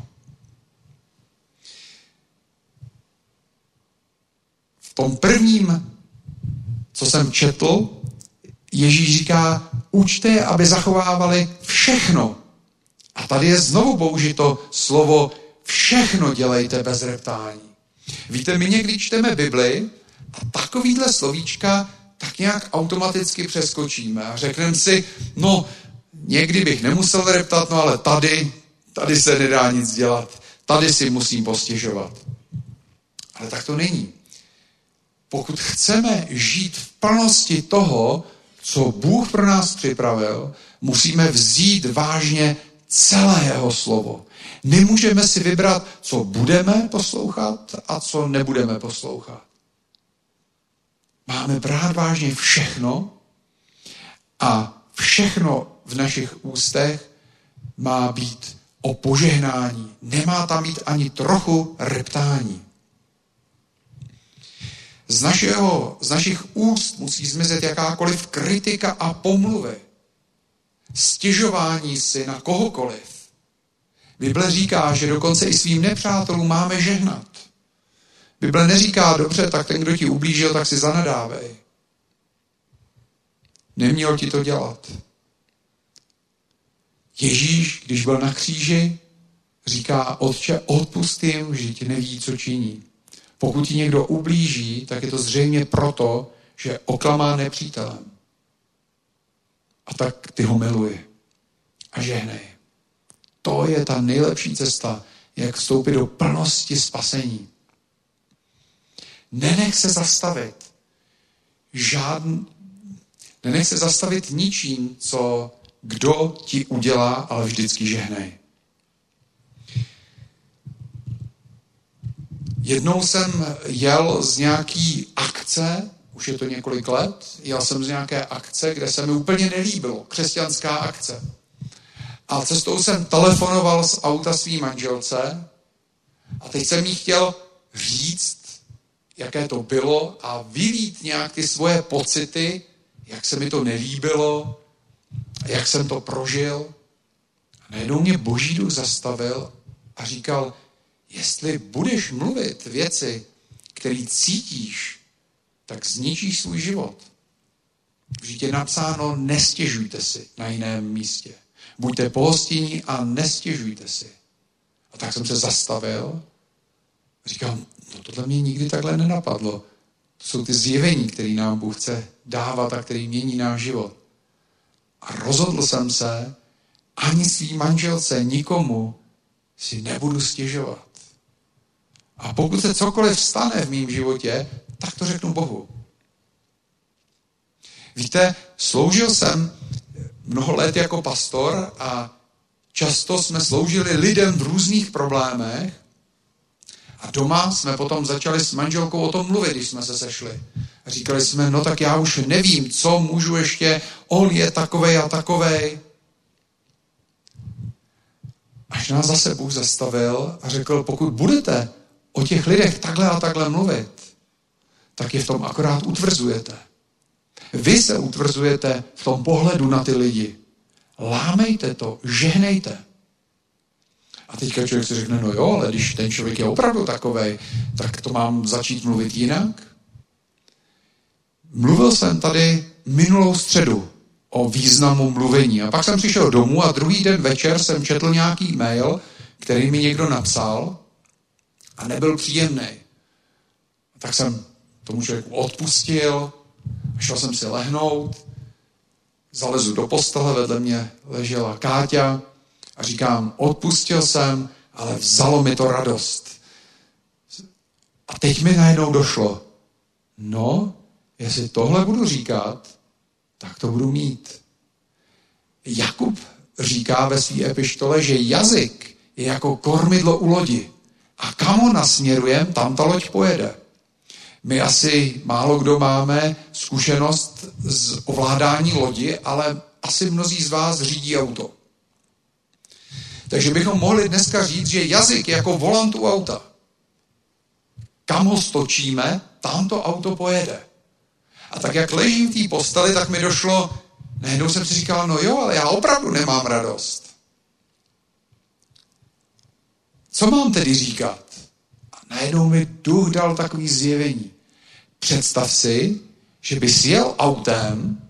V tom prvním, co jsem četl, Ježíš říká, učte aby zachovávali všechno. A tady je znovu použito slovo všechno dělejte bez reptání. Víte, my někdy čteme Bibli a takovýhle slovíčka tak nějak automaticky přeskočíme a řekneme si, no, někdy bych nemusel reptat, no ale tady, tady se nedá nic dělat. Tady si musím postěžovat. Ale tak to není. Pokud chceme žít v plnosti toho, co Bůh pro nás připravil, musíme vzít vážně celé jeho slovo. Nemůžeme si vybrat, co budeme poslouchat a co nebudeme poslouchat. Máme brát vážně všechno a všechno v našich ústech má být o požehnání. Nemá tam být ani trochu reptání. Z, našeho, z našich úst musí zmizet jakákoliv kritika a pomluvy. Stěžování si na kohokoliv. Bible říká, že dokonce i svým nepřátelům máme žehnat. Bible neříká, dobře, tak ten, kdo ti ublížil, tak si zanadávej. Neměl ti to dělat. Ježíš, když byl na kříži, říká, otče, odpust jim, že ti neví, co činí. Pokud ti někdo ublíží, tak je to zřejmě proto, že oklamá nepřítelem. A tak ty ho miluje a žehnej. To je ta nejlepší cesta, jak vstoupit do plnosti spasení. Nenech se zastavit. Žádn... Nenech se zastavit ničím, co kdo ti udělá, ale vždycky žehnej. Jednou jsem jel z nějaký akce, už je to několik let, jel jsem z nějaké akce, kde se mi úplně nelíbilo, křesťanská akce. A cestou jsem telefonoval z auta svý manželce a teď jsem jí chtěl říct, jaké to bylo a vylít nějak ty svoje pocity, jak se mi to nelíbilo, jak jsem to prožil. A najednou mě boží duch zastavil a říkal, jestli budeš mluvit věci, které cítíš, tak zničíš svůj život. Vždyť je napsáno, nestěžujte si na jiném místě. Buďte pohostinní a nestěžujte si. A tak jsem se zastavil. Říkám, no tohle mě nikdy takhle nenapadlo. To jsou ty zjevení, které nám Bůh chce dávat a který mění náš život. A rozhodl jsem se, ani svý manželce, nikomu si nebudu stěžovat. A pokud se cokoliv stane v mém životě, tak to řeknu Bohu. Víte, sloužil jsem mnoho let jako pastor a často jsme sloužili lidem v různých problémech a doma jsme potom začali s manželkou o tom mluvit, když jsme se sešli. A říkali jsme, no tak já už nevím, co můžu ještě, on je takovej a takovej. Až nás zase Bůh zastavil a řekl, pokud budete o těch lidech takhle a takhle mluvit, tak je v tom akorát utvrzujete. Vy se utvrzujete v tom pohledu na ty lidi. Lámejte to, žehnejte. A teďka člověk si řekne, no jo, ale když ten člověk je opravdu takový, tak to mám začít mluvit jinak? Mluvil jsem tady minulou středu o významu mluvení. A pak jsem přišel domů a druhý den večer jsem četl nějaký mail, který mi někdo napsal a nebyl příjemný. Tak jsem tomu člověku odpustil, šel jsem si lehnout, zalezu do postele, vedle mě ležela Káťa a říkám, odpustil jsem, ale vzalo mi to radost. A teď mi najednou došlo, no, jestli tohle budu říkat, tak to budu mít. Jakub říká ve své epištole, že jazyk je jako kormidlo u lodi. A kam ho nasměrujem, tam ta loď pojede. My asi málo kdo máme zkušenost z ovládání lodi, ale asi mnozí z vás řídí auto. Takže bychom mohli dneska říct, že jazyk jako volant u auta. Kam ho stočíme, tam to auto pojede. A tak jak ležím v té posteli, tak mi došlo, najednou jsem si říkal, no jo, ale já opravdu nemám radost. Co mám tedy říkat? Najednou mi duch dal takový zjevení. Představ si, že bys jel autem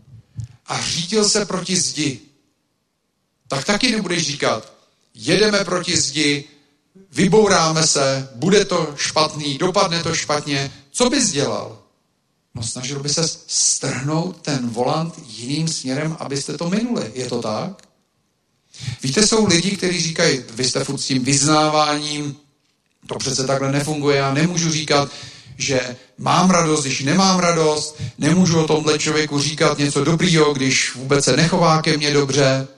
a řídil se proti zdi. Tak taky nebudeš říkat, jedeme proti zdi, vybouráme se, bude to špatný, dopadne to špatně. Co bys dělal? No snažil by se strhnout ten volant jiným směrem, abyste to minuli. Je to tak? Víte, jsou lidi, kteří říkají, vy jste furt s tím vyznáváním, to přece takhle nefunguje, já nemůžu říkat, že mám radost, když nemám radost, nemůžu o tomhle člověku říkat něco dobrýho, když vůbec se nechová ke mně dobře.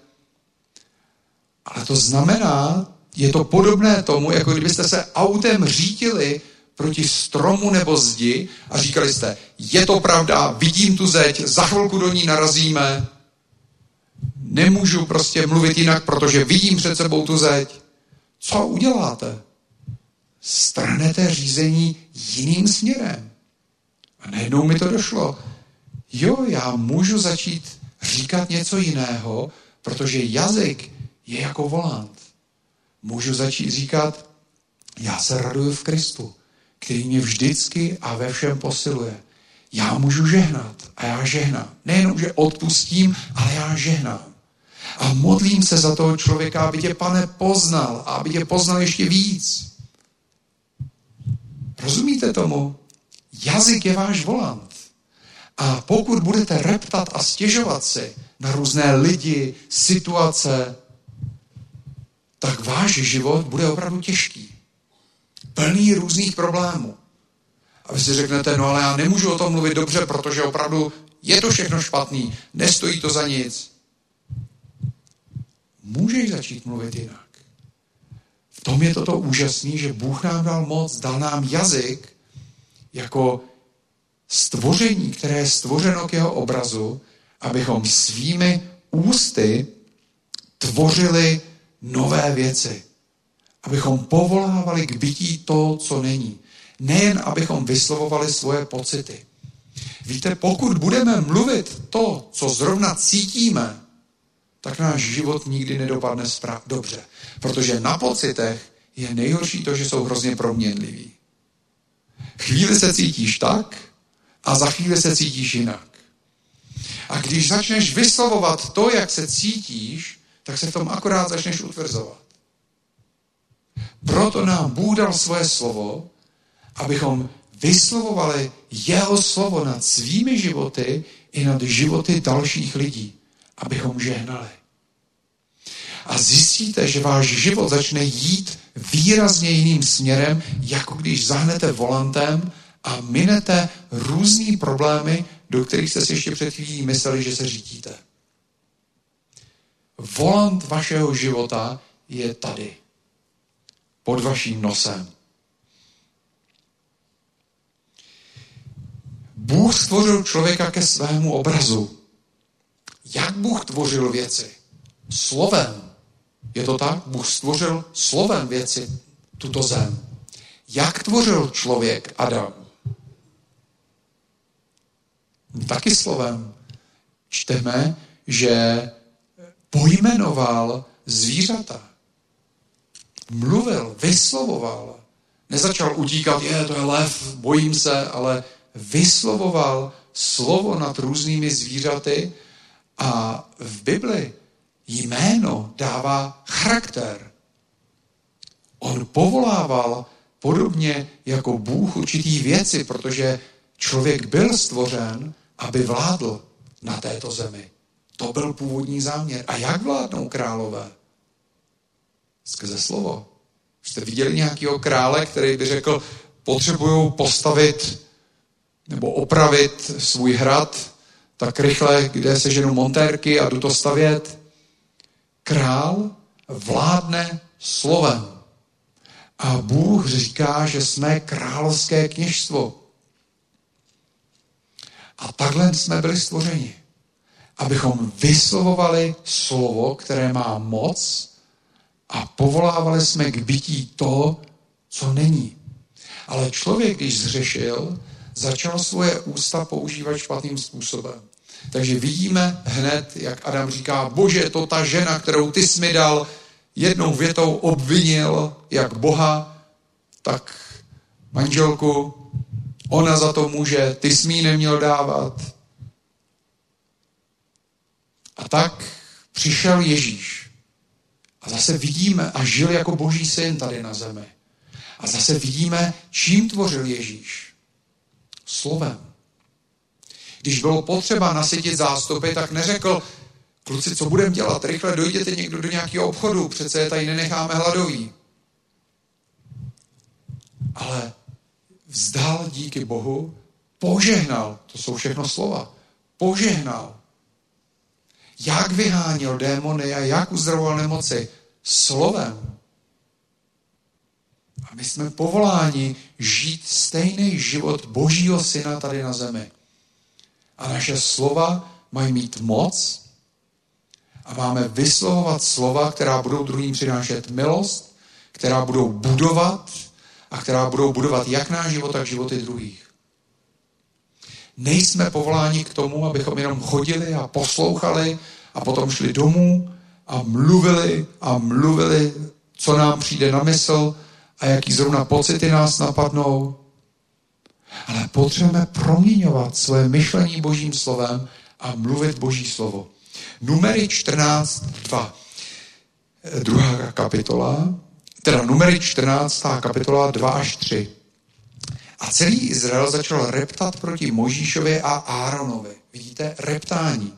Ale to znamená, je to podobné tomu, jako kdybyste se autem řítili proti stromu nebo zdi a říkali jste, je to pravda, vidím tu zeď, za chvilku do ní narazíme, nemůžu prostě mluvit jinak, protože vidím před sebou tu zeď. Co uděláte? Strhnete řízení jiným směrem. A najednou mi to došlo. Jo, já můžu začít říkat něco jiného, protože jazyk je jako volant. Můžu začít říkat, já se raduju v Kristu který mě vždycky a ve všem posiluje. Já můžu žehnat a já žehnám. Nejenom, že odpustím, ale já žehnám. A modlím se za toho člověka, aby tě, pane, poznal a aby tě poznal ještě víc. Rozumíte tomu? Jazyk je váš volant. A pokud budete reptat a stěžovat si na různé lidi, situace, tak váš život bude opravdu těžký plný různých problémů. A vy si řeknete, no ale já nemůžu o tom mluvit dobře, protože opravdu je to všechno špatný, nestojí to za nic. Můžeš začít mluvit jinak. Tom je toto úžasný, že Bůh nám dal moc, dal nám jazyk jako stvoření, které je stvořeno k jeho obrazu, abychom svými ústy tvořili nové věci abychom povolávali k bytí to, co není. Nejen, abychom vyslovovali svoje pocity. Víte, pokud budeme mluvit to, co zrovna cítíme, tak náš život nikdy nedopadne dobře. Protože na pocitech je nejhorší to, že jsou hrozně proměnliví. Chvíli se cítíš tak a za chvíli se cítíš jinak. A když začneš vyslovovat to, jak se cítíš, tak se v tom akorát začneš utvrzovat. Proto nám Bůh dal svoje slovo, abychom vyslovovali jeho slovo nad svými životy i nad životy dalších lidí, abychom žehnali. A zjistíte, že váš život začne jít výrazně jiným směrem, jako když zahnete volantem a minete různý problémy, do kterých jste si ještě před chvílí mysleli, že se řídíte. Volant vašeho života je tady pod vaším nosem. Bůh stvořil člověka ke svému obrazu. Jak Bůh tvořil věci? Slovem. Je to tak? Bůh stvořil slovem věci, tuto zem. Jak tvořil člověk Adam? Taky slovem. Čteme, že pojmenoval zvířata mluvil, vyslovoval. Nezačal utíkat, je, to je lev, bojím se, ale vyslovoval slovo nad různými zvířaty a v Bibli jméno dává charakter. On povolával podobně jako Bůh určitý věci, protože člověk byl stvořen, aby vládl na této zemi. To byl původní záměr. A jak vládnou králové? Skrze slovo. Jste viděli nějakého krále, který by řekl, potřebuju postavit nebo opravit svůj hrad tak rychle, kde se ženou montérky a jdu to stavět. Král vládne slovem. A Bůh říká, že jsme královské kněžstvo. A takhle jsme byli stvořeni. Abychom vyslovovali slovo, které má moc a povolávali jsme k bytí to, co není. Ale člověk, když zřešil, začal svoje ústa používat špatným způsobem. Takže vidíme hned, jak Adam říká, bože, to ta žena, kterou ty jsi mi dal, jednou větou obvinil jak Boha, tak manželku, ona za to může, ty jsi mi neměl dávat. A tak přišel Ježíš. A zase vidíme a žil jako boží syn tady na zemi. A zase vidíme, čím tvořil Ježíš. Slovem. Když bylo potřeba nasytit zástupy, tak neřekl, kluci, co budeme dělat? Rychle dojděte někdo do nějakého obchodu, přece je tady nenecháme hladový. Ale vzdal díky Bohu, požehnal, to jsou všechno slova, požehnal. Jak vyhánil démony a jak uzdravoval nemoci? Slovem. A my jsme povoláni žít stejný život Božího Syna tady na zemi. A naše slova mají mít moc a máme vyslovovat slova, která budou druhým přinášet milost, která budou budovat a která budou budovat jak náš život, tak životy druhých. Nejsme povoláni k tomu, abychom jenom chodili a poslouchali a potom šli domů a mluvili a mluvili, co nám přijde na mysl a jaký zrovna pocity nás napadnou. Ale potřebujeme proměňovat své myšlení božím slovem a mluvit boží slovo. Numery 14, 2. Druhá kapitola, teda numery 14. kapitola 2 až 3. A celý Izrael začal reptat proti Možíšovi a Áronovi. Vidíte, reptání.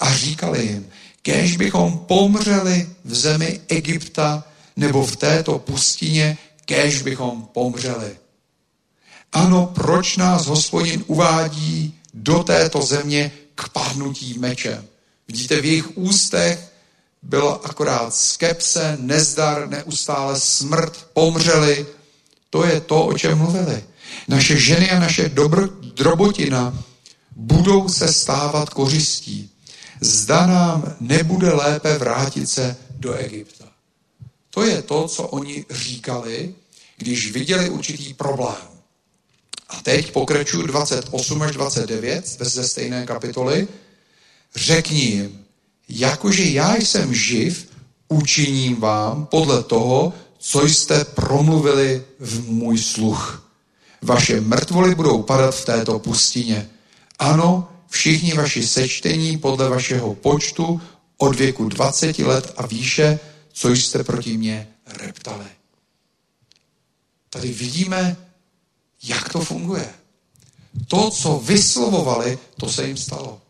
A říkali jim, kež bychom pomřeli v zemi Egypta nebo v této pustině, kež bychom pomřeli. Ano, proč nás hospodin uvádí do této země k padnutí mečem? Vidíte, v jejich ústech byla akorát skepse, nezdar, neustále smrt, pomřeli. To je to, o čem mluvili. Naše ženy a naše dobro, drobotina budou se stávat kořistí. Zda nám nebude lépe vrátit se do Egypta. To je to, co oni říkali, když viděli určitý problém. A teď pokračuju 28 až 29 ze stejné kapitoly. Řekni jim, jakože já jsem živ, učiním vám podle toho, co jste promluvili v můj sluch. Vaše mrtvoly budou padat v této pustině. Ano, všichni vaši sečtení podle vašeho počtu od věku 20 let a výše, co jste proti mně reptali. Tady vidíme jak to funguje. To, co vyslovovali, to se jim stalo.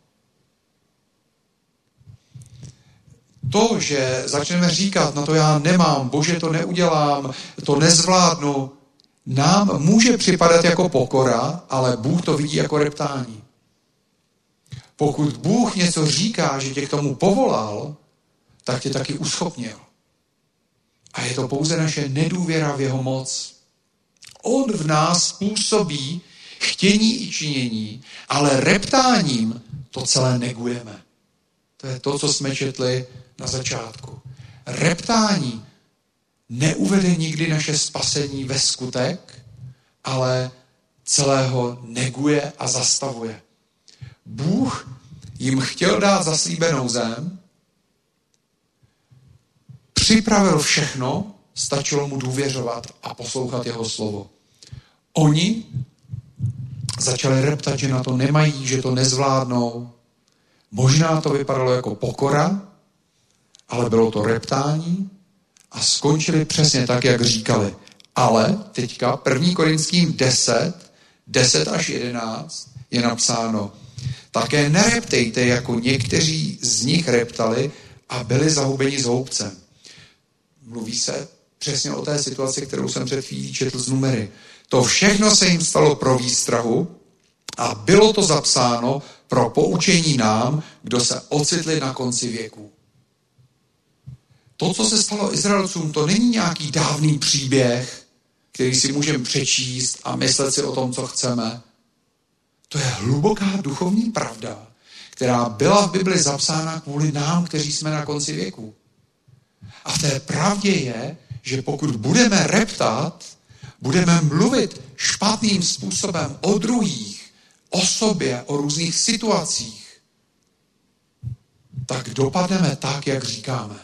To, že začneme říkat, na to já nemám, bože, to neudělám, to nezvládnu, nám může připadat jako pokora, ale Bůh to vidí jako reptání. Pokud Bůh něco říká, že tě k tomu povolal, tak tě taky uschopnil. A je to pouze naše nedůvěra v jeho moc. On v nás působí chtění i činění, ale reptáním to celé negujeme. To je to, co jsme četli na začátku. Reptání neuvede nikdy naše spasení ve skutek, ale celého neguje a zastavuje. Bůh jim chtěl dát zaslíbenou zem, připravil všechno, stačilo mu důvěřovat a poslouchat jeho slovo. Oni začali reptat, že na to nemají, že to nezvládnou. Možná to vypadalo jako pokora, ale bylo to reptání a skončili přesně tak, jak říkali. Ale teďka 1. Korinským 10, 10 až 11 je napsáno, také nereptejte, jako někteří z nich reptali a byli zahubeni s houbcem. Mluví se přesně o té situaci, kterou jsem před chvílí četl z numery. To všechno se jim stalo pro výstrahu, A bylo to zapsáno pro poučení nám, kdo se ocitli na konci věku. To, co se stalo Izraelcům, to není nějaký dávný příběh, který si můžeme přečíst a myslet si o tom, co chceme. To je hluboká duchovní pravda, která byla v Bibli zapsána kvůli nám, kteří jsme na konci věku. A v té pravdě je, že pokud budeme reptat, budeme mluvit špatným způsobem o druhých, o sobě, o různých situacích, tak dopadneme tak, jak říkáme.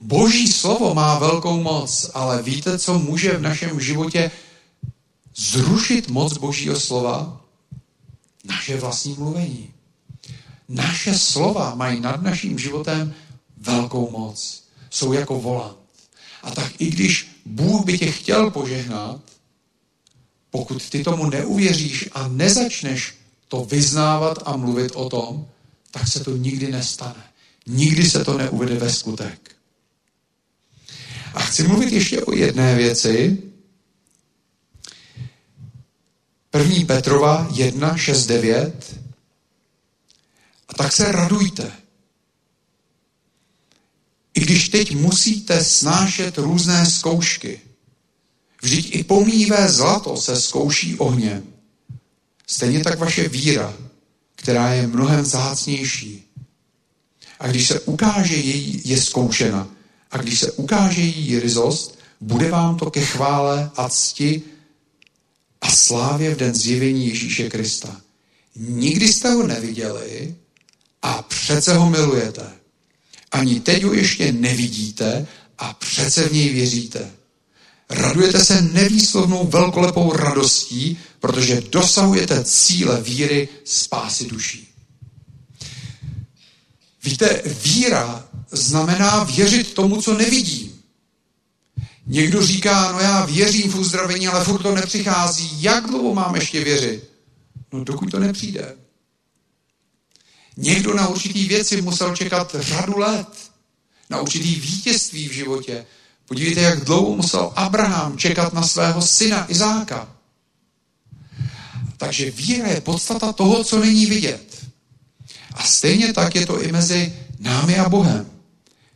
Boží slovo má velkou moc, ale víte, co může v našem životě zrušit moc Božího slova? Naše vlastní mluvení. Naše slova mají nad naším životem velkou moc. Jsou jako volant. A tak i když Bůh by tě chtěl požehnat, pokud ty tomu neuvěříš a nezačneš to vyznávat a mluvit o tom, tak se to nikdy nestane. Nikdy se to neuvede ve skutek. A chci mluvit ještě o jedné věci. První Petrova 1, 6, 9. A tak se radujte. Když teď musíte snášet různé zkoušky. Vždyť i pomíjivé zlato se zkouší ohněm. Stejně tak vaše víra, která je mnohem zácnější. A když se ukáže její, je zkoušena, a když se ukáže její ryzost, bude vám to ke chvále a cti a slávě v den zjevení Ježíše Krista. Nikdy jste ho neviděli a přece ho milujete. Ani teď ho ještě nevidíte a přece v něj věříte. Radujete se nevýslovnou velkolepou radostí, protože dosahujete cíle víry spásy duší. Víte, víra znamená věřit tomu, co nevidím. Někdo říká, no já věřím v uzdravení, ale furt to nepřichází. Jak dlouho mám ještě věřit? No dokud to nepřijde. Někdo na určitý věci musel čekat řadu let. Na určitý vítězství v životě. Podívejte, jak dlouho musel Abraham čekat na svého syna Izáka. Takže víra je podstata toho, co není vidět. A stejně tak je to i mezi námi a Bohem.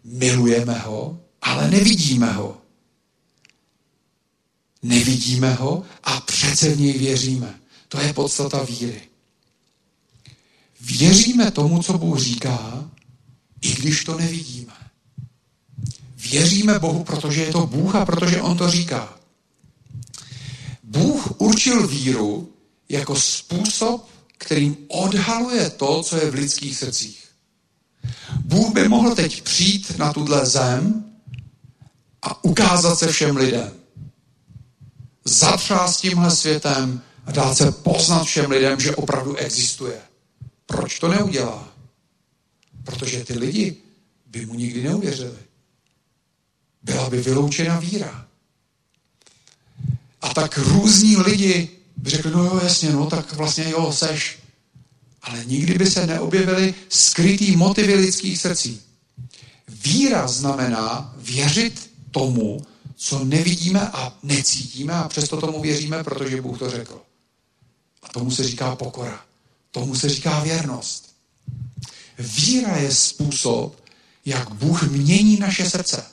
Milujeme ho, ale nevidíme ho. Nevidíme ho a přece v něj věříme. To je podstata víry. Věříme tomu, co Bůh říká, i když to nevidíme. Věříme Bohu, protože je to Bůh a protože On to říká. Bůh určil víru jako způsob, kterým odhaluje to, co je v lidských srdcích. Bůh by mohl teď přijít na tuhle zem a ukázat se všem lidem. Zatřást tímhle světem a dát se poznat všem lidem, že opravdu existuje. Proč to neudělá? Protože ty lidi by mu nikdy neuvěřili. Byla by vyloučena víra. A tak různí lidi by řekli, no jo, jasně, no, tak vlastně jo, seš. Ale nikdy by se neobjevily skrytý motivy lidských srdcí. Víra znamená věřit tomu, co nevidíme a necítíme a přesto tomu věříme, protože Bůh to řekl. A tomu se říká pokora. Tomu se říká věrnost. Víra je způsob, jak Bůh mění naše srdce.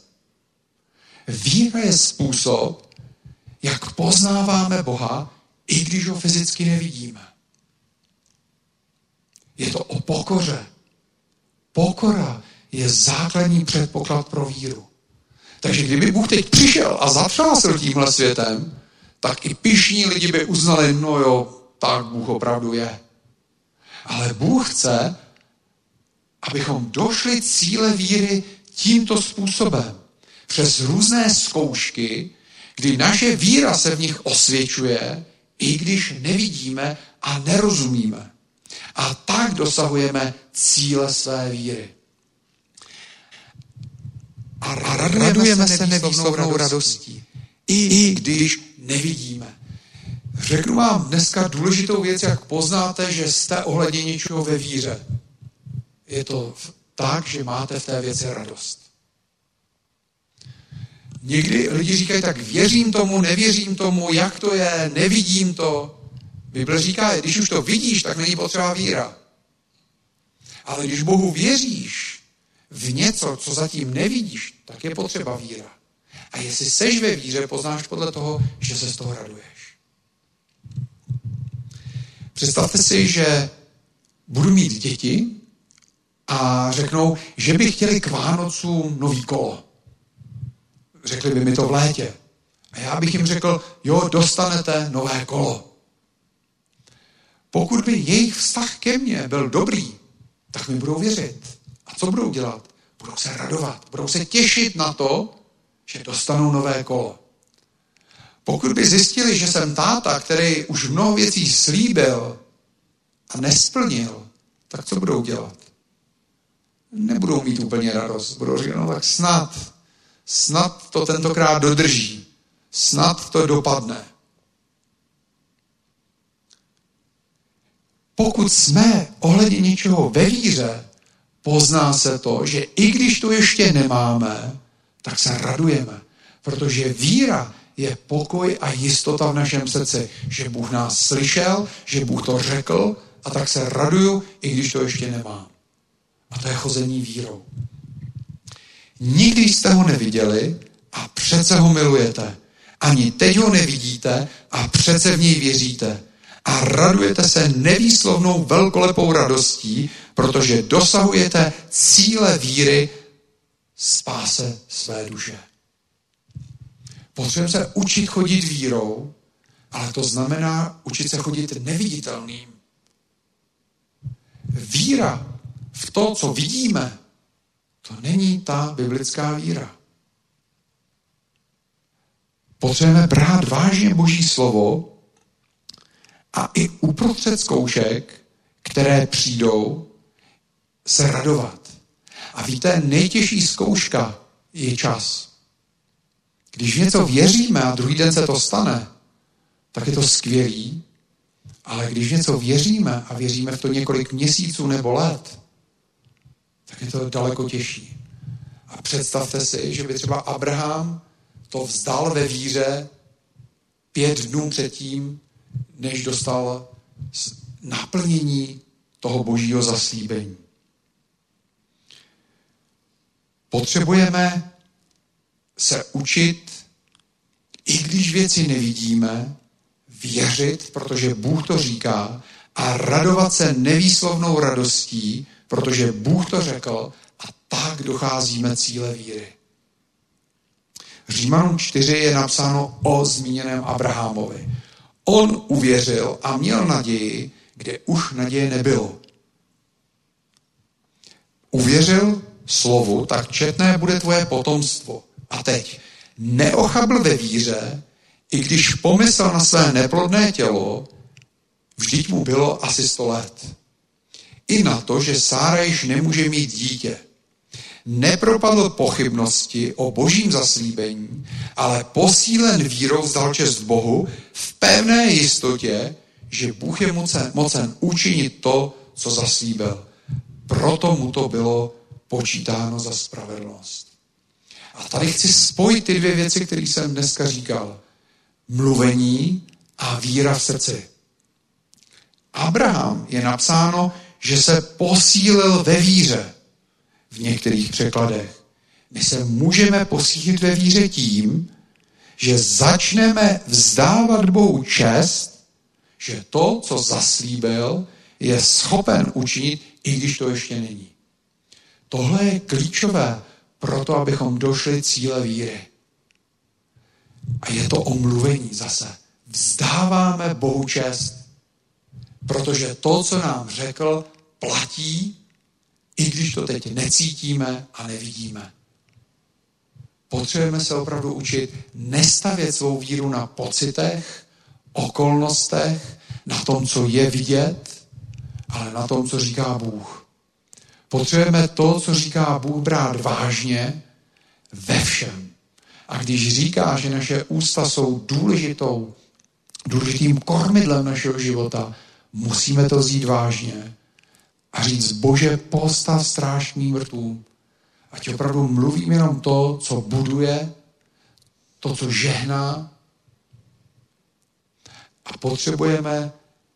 Víra je způsob, jak poznáváme Boha, i když ho fyzicky nevidíme. Je to o pokoře. Pokora je základní předpoklad pro víru. Takže kdyby Bůh teď přišel a zatřásl tímhle světem, tak i pišní lidi by uznali, no jo, tak Bůh opravdu je. Ale Bůh chce, abychom došli cíle víry tímto způsobem. Přes různé zkoušky, kdy naše víra se v nich osvědčuje, i když nevidíme a nerozumíme. A tak dosahujeme cíle své víry. A radujeme, se nevýslovnou radostí, i když nevidíme. Řeknu vám dneska důležitou věc, jak poznáte, že jste ohledně něčeho ve víře. Je to tak, že máte v té věci radost. Někdy lidi říkají tak, věřím tomu, nevěřím tomu, jak to je, nevidím to. Bible říká, když už to vidíš, tak není potřeba víra. Ale když Bohu věříš v něco, co zatím nevidíš, tak je potřeba víra. A jestli seš ve víře, poznáš podle toho, že se z toho raduješ. Představte si, že budu mít děti a řeknou, že by chtěli k Vánocům nový kolo. Řekli by mi to v létě. A já bych jim řekl, jo, dostanete nové kolo. Pokud by jejich vztah ke mně byl dobrý, tak mi budou věřit. A co budou dělat? Budou se radovat, budou se těšit na to, že dostanou nové kolo. Pokud by zjistili, že jsem táta, který už mnoho věcí slíbil a nesplnil, tak co budou dělat? Nebudou mít úplně radost. Budou říkat, no tak snad, snad to tentokrát dodrží. Snad to dopadne. Pokud jsme ohledně něčeho ve víře, pozná se to, že i když to ještě nemáme, tak se radujeme. Protože víra je pokoj a jistota v našem srdci, že Bůh nás slyšel, že Bůh to řekl a tak se raduju, i když to ještě nemám. A to je chození vírou. Nikdy jste ho neviděli a přece ho milujete. Ani teď ho nevidíte a přece v něj věříte. A radujete se nevýslovnou velkolepou radostí, protože dosahujete cíle víry spáse své duše. Potřebujeme se učit chodit vírou, ale to znamená učit se chodit neviditelným. Víra v to, co vidíme, to není ta biblická víra. Potřebujeme brát vážně Boží slovo a i uprostřed zkoušek, které přijdou, se radovat. A víte, nejtěžší zkouška je čas. Když něco věříme a druhý den se to stane, tak je to skvělý, ale když něco věříme a věříme v to několik měsíců nebo let, tak je to daleko těžší. A představte si, že by třeba Abraham to vzdal ve víře pět dnů předtím, než dostal naplnění toho božího zaslíbení. Potřebujeme se učit, i když věci nevidíme, věřit, protože Bůh to říká, a radovat se nevýslovnou radostí, protože Bůh to řekl a tak docházíme cíle víry. Římanům 4 je napsáno o zmíněném Abrahamovi. On uvěřil a měl naději, kde už naděje nebylo. Uvěřil slovu, tak četné bude tvoje potomstvo. A teď, neochabl ve víře, i když pomyslel na své neplodné tělo, vždyť mu bylo asi sto let. I na to, že Sára již nemůže mít dítě. Nepropadl pochybnosti o božím zaslíbení, ale posílen vírou vzdal čest Bohu v pevné jistotě, že Bůh je mocen, mocen učinit to, co zaslíbil. Proto mu to bylo počítáno za spravedlnost. A tady chci spojit ty dvě věci, které jsem dneska říkal. Mluvení a víra v srdci. Abraham je napsáno, že se posílil ve víře v některých překladech. My se můžeme posílit ve víře tím, že začneme vzdávat Bohu čest, že to, co zaslíbil, je schopen učinit, i když to ještě není. Tohle je klíčové pro to, abychom došli cíle víry. A je to omluvení zase. Vzdáváme Bohu čest, protože to, co nám řekl, platí, i když to teď necítíme a nevidíme. Potřebujeme se opravdu učit nestavět svou víru na pocitech, okolnostech, na tom, co je vidět, ale na tom, co říká Bůh. Potřebujeme to, co říká Bůh, brát vážně ve všem. A když říká, že naše ústa jsou důležitou, důležitým kormidlem našeho života, musíme to vzít vážně a říct, Bože, postav stráž mým rtům. Ať opravdu mluvím jenom to, co buduje, to, co žehná. A potřebujeme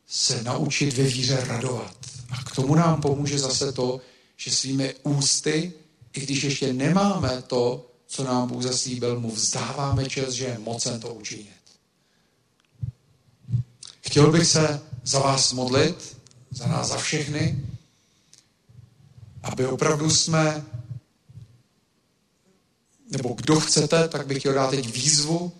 se naučit ve víře radovat. A k tomu nám pomůže zase to, že svými ústy, i když ještě nemáme to, co nám Bůh zaslíbil, mu vzdáváme čas, že je mocen to učinit. Chtěl bych se za vás modlit, za nás, za všechny, aby opravdu jsme, nebo kdo chcete, tak bych chtěl dát teď výzvu,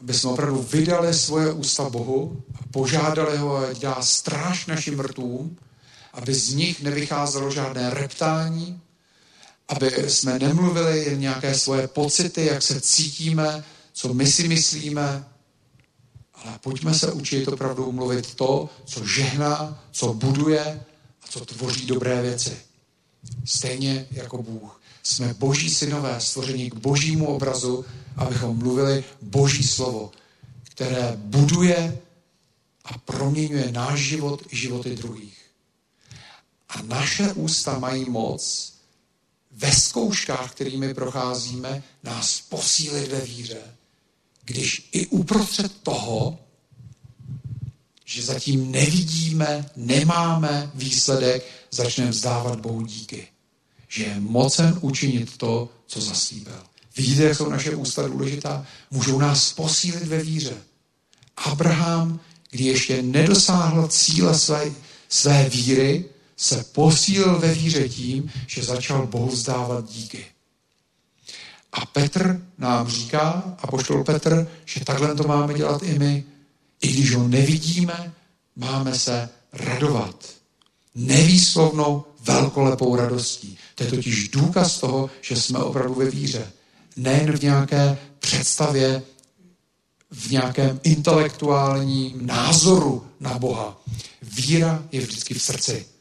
aby jsme opravdu vydali svoje ústa Bohu a požádali ho, ať dá stráž našim rtům, aby z nich nevycházelo žádné reptání, aby jsme nemluvili jen nějaké svoje pocity, jak se cítíme, co my si myslíme, ale pojďme se učit opravdu mluvit to, co žehná, co buduje a co tvoří dobré věci. Stejně jako Bůh. Jsme boží synové, stvoření k božímu obrazu, abychom mluvili boží slovo, které buduje a proměňuje náš život i životy druhých. A naše ústa mají moc ve zkouškách, kterými procházíme, nás posílit ve víře. Když i uprostřed toho, že zatím nevidíme, nemáme výsledek, začneme vzdávat Bohu díky. Že je mocen učinit to, co zaslíbil. Vidíte, jak jsou naše ústa důležitá? Můžou nás posílit ve víře. Abraham, kdy ještě nedosáhl cíle své, své víry, se posílil ve víře tím, že začal Bohu vzdávat díky. A Petr nám říká, a poštol Petr, že takhle to máme dělat i my. I když ho nevidíme, máme se radovat. Nevýslovnou velkolepou radostí. To je totiž důkaz toho, že jsme opravdu ve víře. Nejen v nějaké představě, v nějakém intelektuálním názoru na Boha. Víra je vždycky v srdci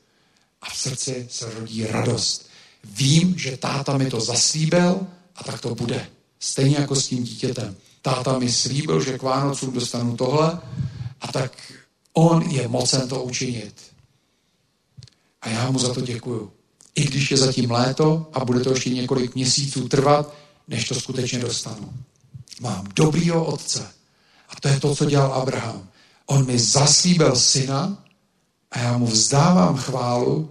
a v srdci se rodí radost. Vím, že táta mi to zaslíbil a tak to bude. Stejně jako s tím dítětem. Táta mi slíbil, že k Vánocům dostanu tohle a tak on je mocen to učinit. A já mu za to děkuju. I když je zatím léto a bude to ještě několik měsíců trvat, než to skutečně dostanu. Mám dobrýho otce. A to je to, co dělal Abraham. On mi zaslíbil syna a já mu vzdávám chválu,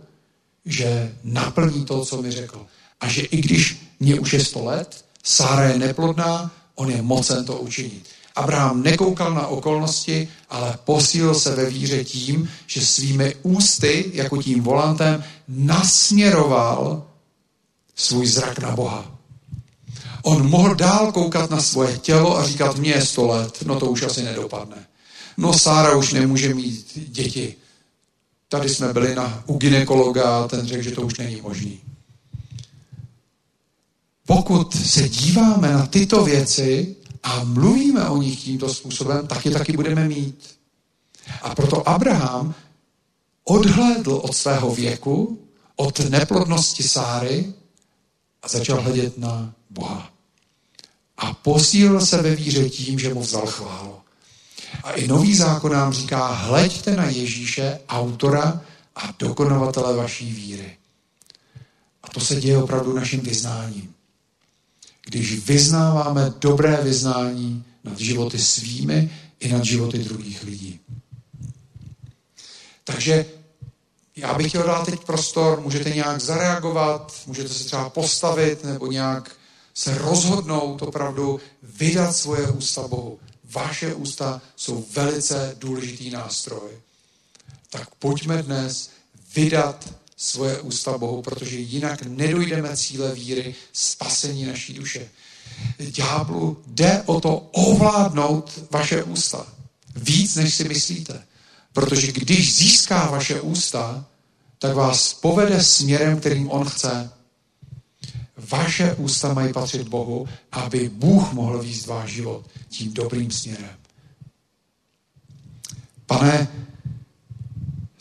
že naplní to, co mi řekl. A že i když mě už je sto let, Sára je neplodná, on je mocen to učinit. Abraham nekoukal na okolnosti, ale posílil se ve víře tím, že svými ústy, jako tím volantem, nasměroval svůj zrak na Boha. On mohl dál koukat na svoje tělo a říkat, mě je sto let, no to už asi nedopadne. No Sára už nemůže mít děti. Tady jsme byli na, u ginekologa a ten řekl, že to už není možný. Pokud se díváme na tyto věci a mluvíme o nich tímto způsobem, tak je taky budeme mít. A proto Abraham odhlédl od svého věku, od neplodnosti Sáry a začal hledět na Boha. A posílil se ve víře tím, že mu vzal chválu. A i nový zákon nám říká, hleďte na Ježíše, autora a dokonovatele vaší víry. A to se děje opravdu naším vyznáním. Když vyznáváme dobré vyznání nad životy svými i nad životy druhých lidí. Takže já bych chtěl dát teď prostor, můžete nějak zareagovat, můžete se třeba postavit nebo nějak se rozhodnout opravdu vydat svoje ústa Bohu vaše ústa jsou velice důležitý nástroj. Tak pojďme dnes vydat svoje ústa Bohu, protože jinak nedojdeme cíle víry, spasení naší duše. Ďáblu jde o to ovládnout vaše ústa. Víc, než si myslíte. Protože když získá vaše ústa, tak vás povede směrem, kterým on chce. Vaše ústa mají patřit Bohu, aby Bůh mohl výst váš život tím dobrým směrem. Pane,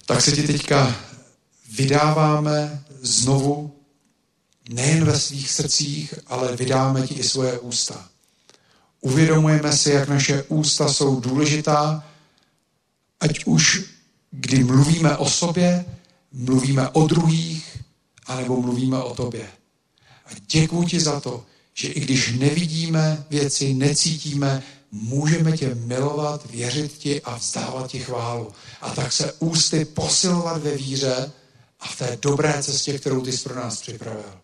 tak se ti teďka vydáváme znovu, nejen ve svých srdcích, ale vydáme ti i svoje ústa. Uvědomujeme si, jak naše ústa jsou důležitá, ať už kdy mluvíme o sobě, mluvíme o druhých, anebo mluvíme o tobě. A děkuji ti za to, že i když nevidíme věci, necítíme, můžeme tě milovat, věřit ti a vzdávat ti chválu. A tak se ústy posilovat ve víře a v té dobré cestě, kterou ty jsi pro nás připravil.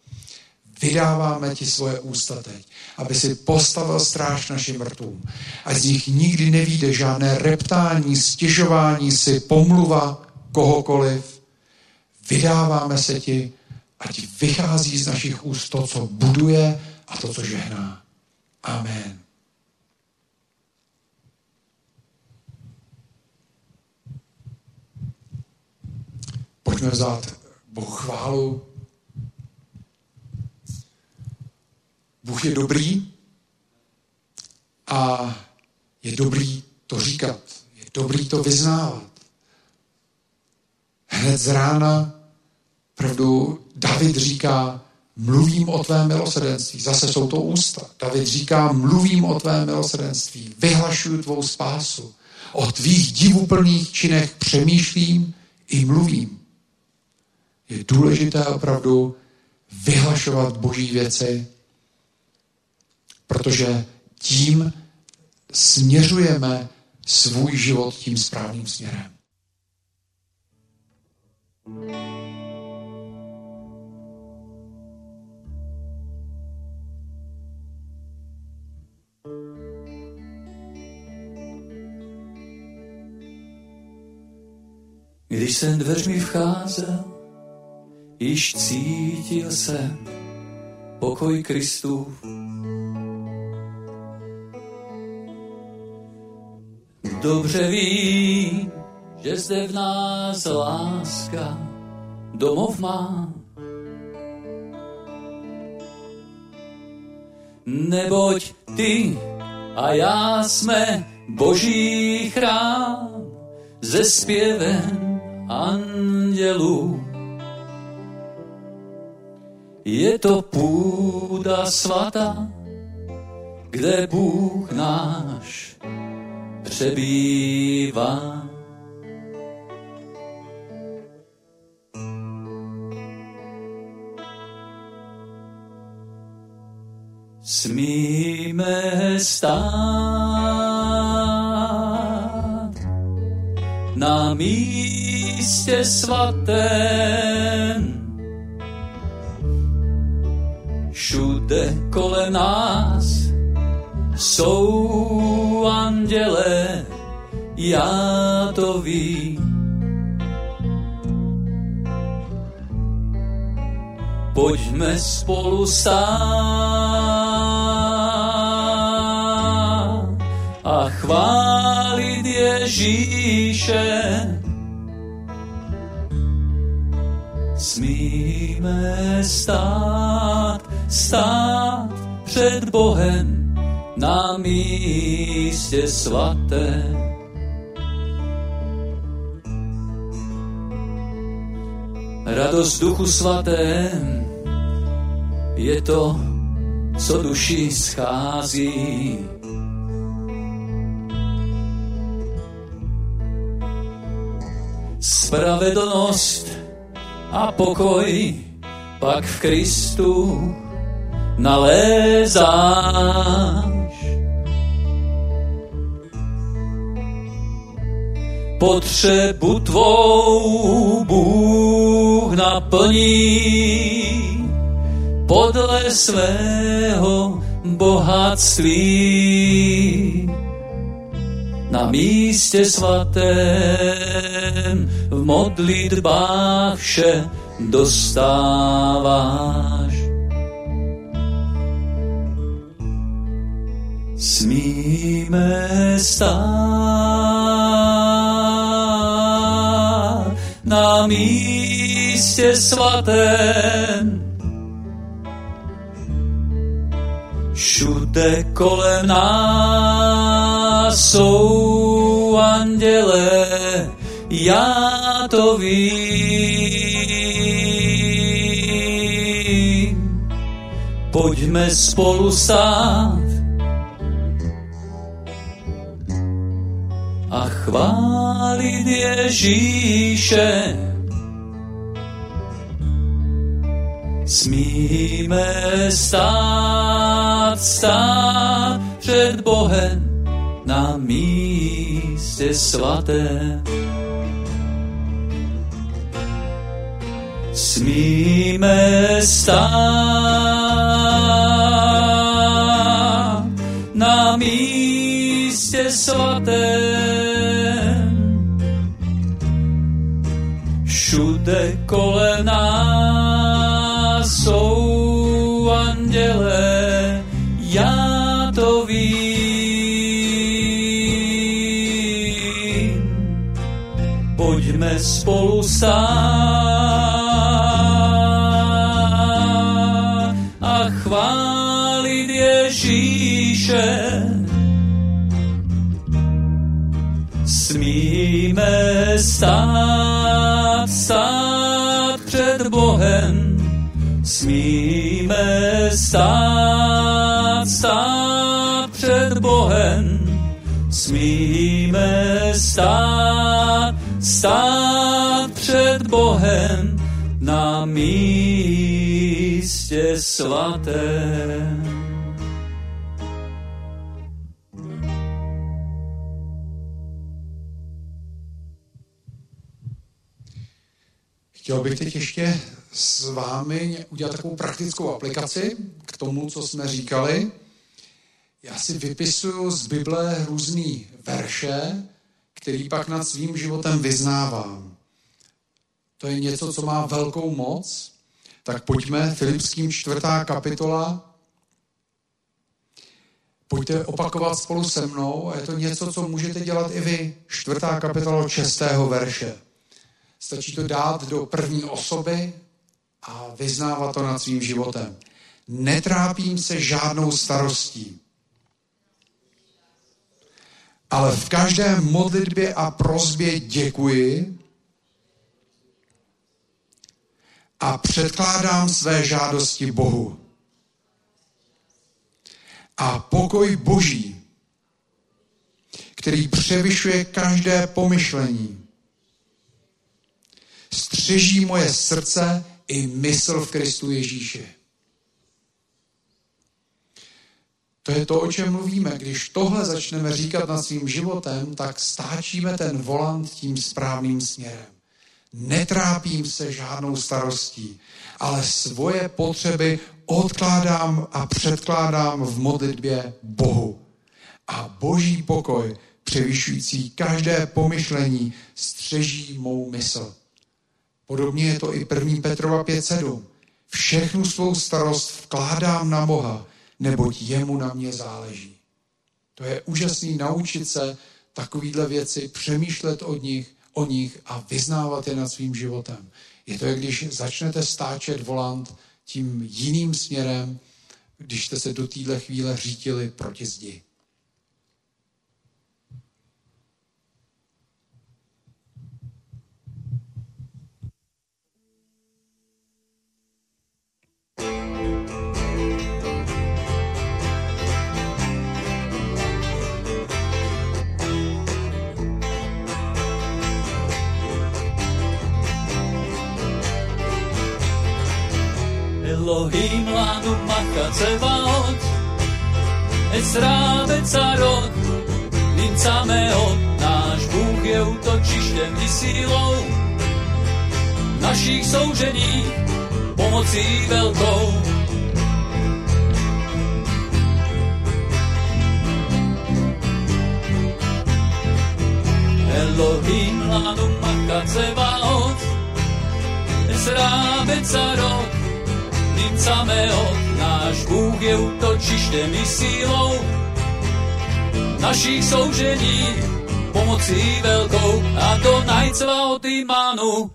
Vydáváme ti svoje ústa teď, aby si postavil stráž našim mrtvům. A z nich nikdy nevíde žádné reptání, stěžování si, pomluva kohokoliv. Vydáváme se ti, ať vychází z našich úst to, co buduje a to, co žehná. Amen. Pojďme vzát Bohu chválu. Bůh je dobrý a je dobrý to říkat. Je dobrý to vyznávat. Hned z rána pravdu David říká, mluvím o tvém milosrdenství. Zase jsou to ústa. David říká, mluvím o tvém milosrdenství. Vyhlašuju tvou spásu. O tvých divuplných činech přemýšlím i mluvím. Je důležité opravdu vyhlašovat boží věci, protože tím směřujeme svůj život tím správným směrem. Když jsem dveřmi vcházel, již cítil jsem pokoj Kristův. Dobře vím, že zde v nás láska domov má. Neboť ty a já jsme boží chrám ze zpěvem andělů. Je to půda svatá, kde Bůh náš přebývá. Smíme stát na místě svatém, všude kolem nás jsou anděle, já to vím. Pojďme spolu stát a chválit Ježíše. Smíme stát, stát před Bohem na místě svaté. Radost duchu svatém je to, co duši schází. Spravedlnost a pokoj pak v Kristu nalézáš. Potřebu tvou Bůh naplní podle svého bohatství. Na místě svatém v modlitbách vše dostáváš. Smíme stát na místě svatém. Všude kolem nás jsou anděle, já to vím. Pojďme spolu stát a chválit Ježíše. Smíme stát, stát před Bohem na místě svatém. Smíme stát na místě svatém. Všude kolem nás jsou spolu stát a chválit Ježíše. Smíme stát, stát před Bohem, smíme stát, stát před Bohem, smíme stát, stát před Bohem na místě svatém. Chtěl bych teď ještě s vámi udělat takovou praktickou aplikaci k tomu, co jsme říkali. Já si vypisuju z Bible různé verše, který pak nad svým životem vyznávám. To je něco, co má velkou moc. Tak pojďme, Filipským čtvrtá kapitola. Pojďte opakovat spolu se mnou a je to něco, co můžete dělat i vy. Čtvrtá kapitola šestého verše. Stačí to dát do první osoby a vyznávat to nad svým životem. Netrápím se žádnou starostí, ale v každé modlitbě a prozbě děkuji a předkládám své žádosti Bohu. A pokoj Boží, který převyšuje každé pomyšlení, střeží moje srdce i mysl v Kristu Ježíši. To je to, o čem mluvíme. Když tohle začneme říkat nad svým životem, tak stáčíme ten volant tím správným směrem. Netrápím se žádnou starostí, ale svoje potřeby odkládám a předkládám v modlitbě Bohu. A boží pokoj, převyšující každé pomyšlení, střeží mou mysl. Podobně je to i 1. Petrova 5.7. Všechnu svou starost vkládám na Boha, neboť jemu na mě záleží. To je úžasný naučit se takovýhle věci, přemýšlet o nich, o nich a vyznávat je nad svým životem. Je to, jak když začnete stáčet volant tím jiným směrem, když jste se do téhle chvíle řítili proti zdi. Elohim lanu machatzevaot, Ezra Becarot, Nimca meot, náš Bůh je útočištěm i sílou. Našich soužení, pomocí velkou. Elohim lanu machatzevaot, Ezra Becarot, Nimcameo, náš Bůh je útočištěm i sílou našich soužení, pomocí velkou a to najcva od imánu,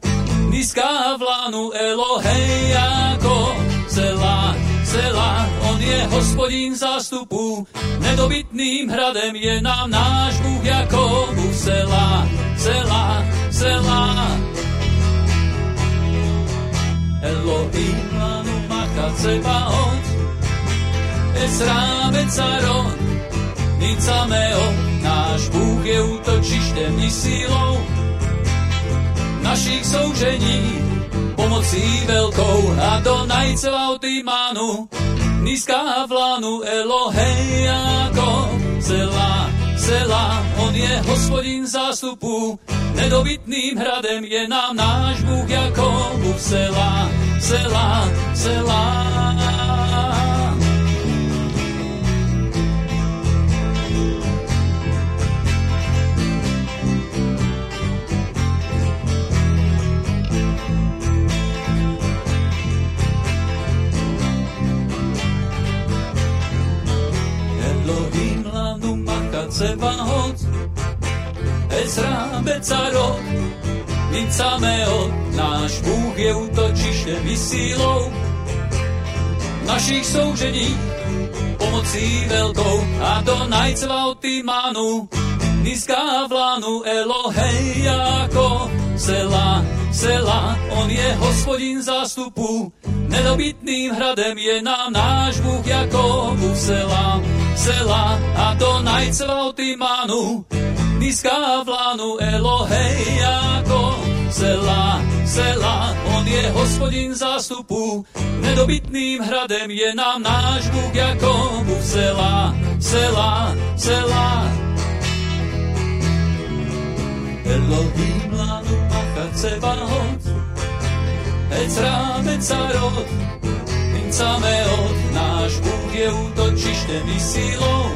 nízká vlánu Elohej jako celá, celá, on je hospodin zástupů, nedobytným hradem je nám náš Bůh jako celá, celá, celá. Elohim Becarot, Nicameo, náš Bůh je útočištěm i sílou. Našich soužení, pomocí velkou. A do najceva od imánu, nízká vlánu Elohej jako celá, celá on je hospodin zástupu, nedobytným hradem je nám náš Bůh Jakobův Sela, Sela, Sela. Tsevahot, Ezra Becarot, Nicameo, náš Bůh je útočištěm i sílou našich soužení, pomocí velkou a do najcvauty manu, nízká vlánu Elohej jako Sela, Sela, on je hospodin zástupu, nedobytným hradem je nám náš Bůh jako Sela, Sela a do najcvauty manu, nízká vlánu Elohej jako Sela, Sela, on je hospodin zástupu, nedobytným hradem je nám náš Bůh jako Sela, Sela, Sela. Elohim lanu machat Tsebaot, Ezra Becarot, Incameot, náš Bůh je útočištěm i sílou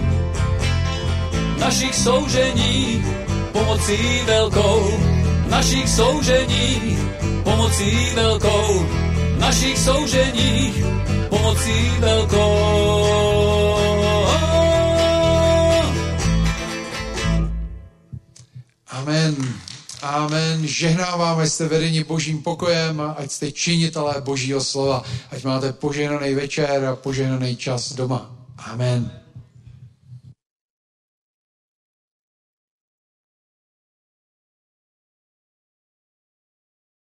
našich soužení, pomocí velkou, našich soužení, pomocí velkou, našich soužení, pomocí velkou. Amen. Amen. Žehnáváme, jste vedení božím pokojem, ať jste činitelé božího slova, ať máte požehnaný večer a požehnaný čas doma. Amen.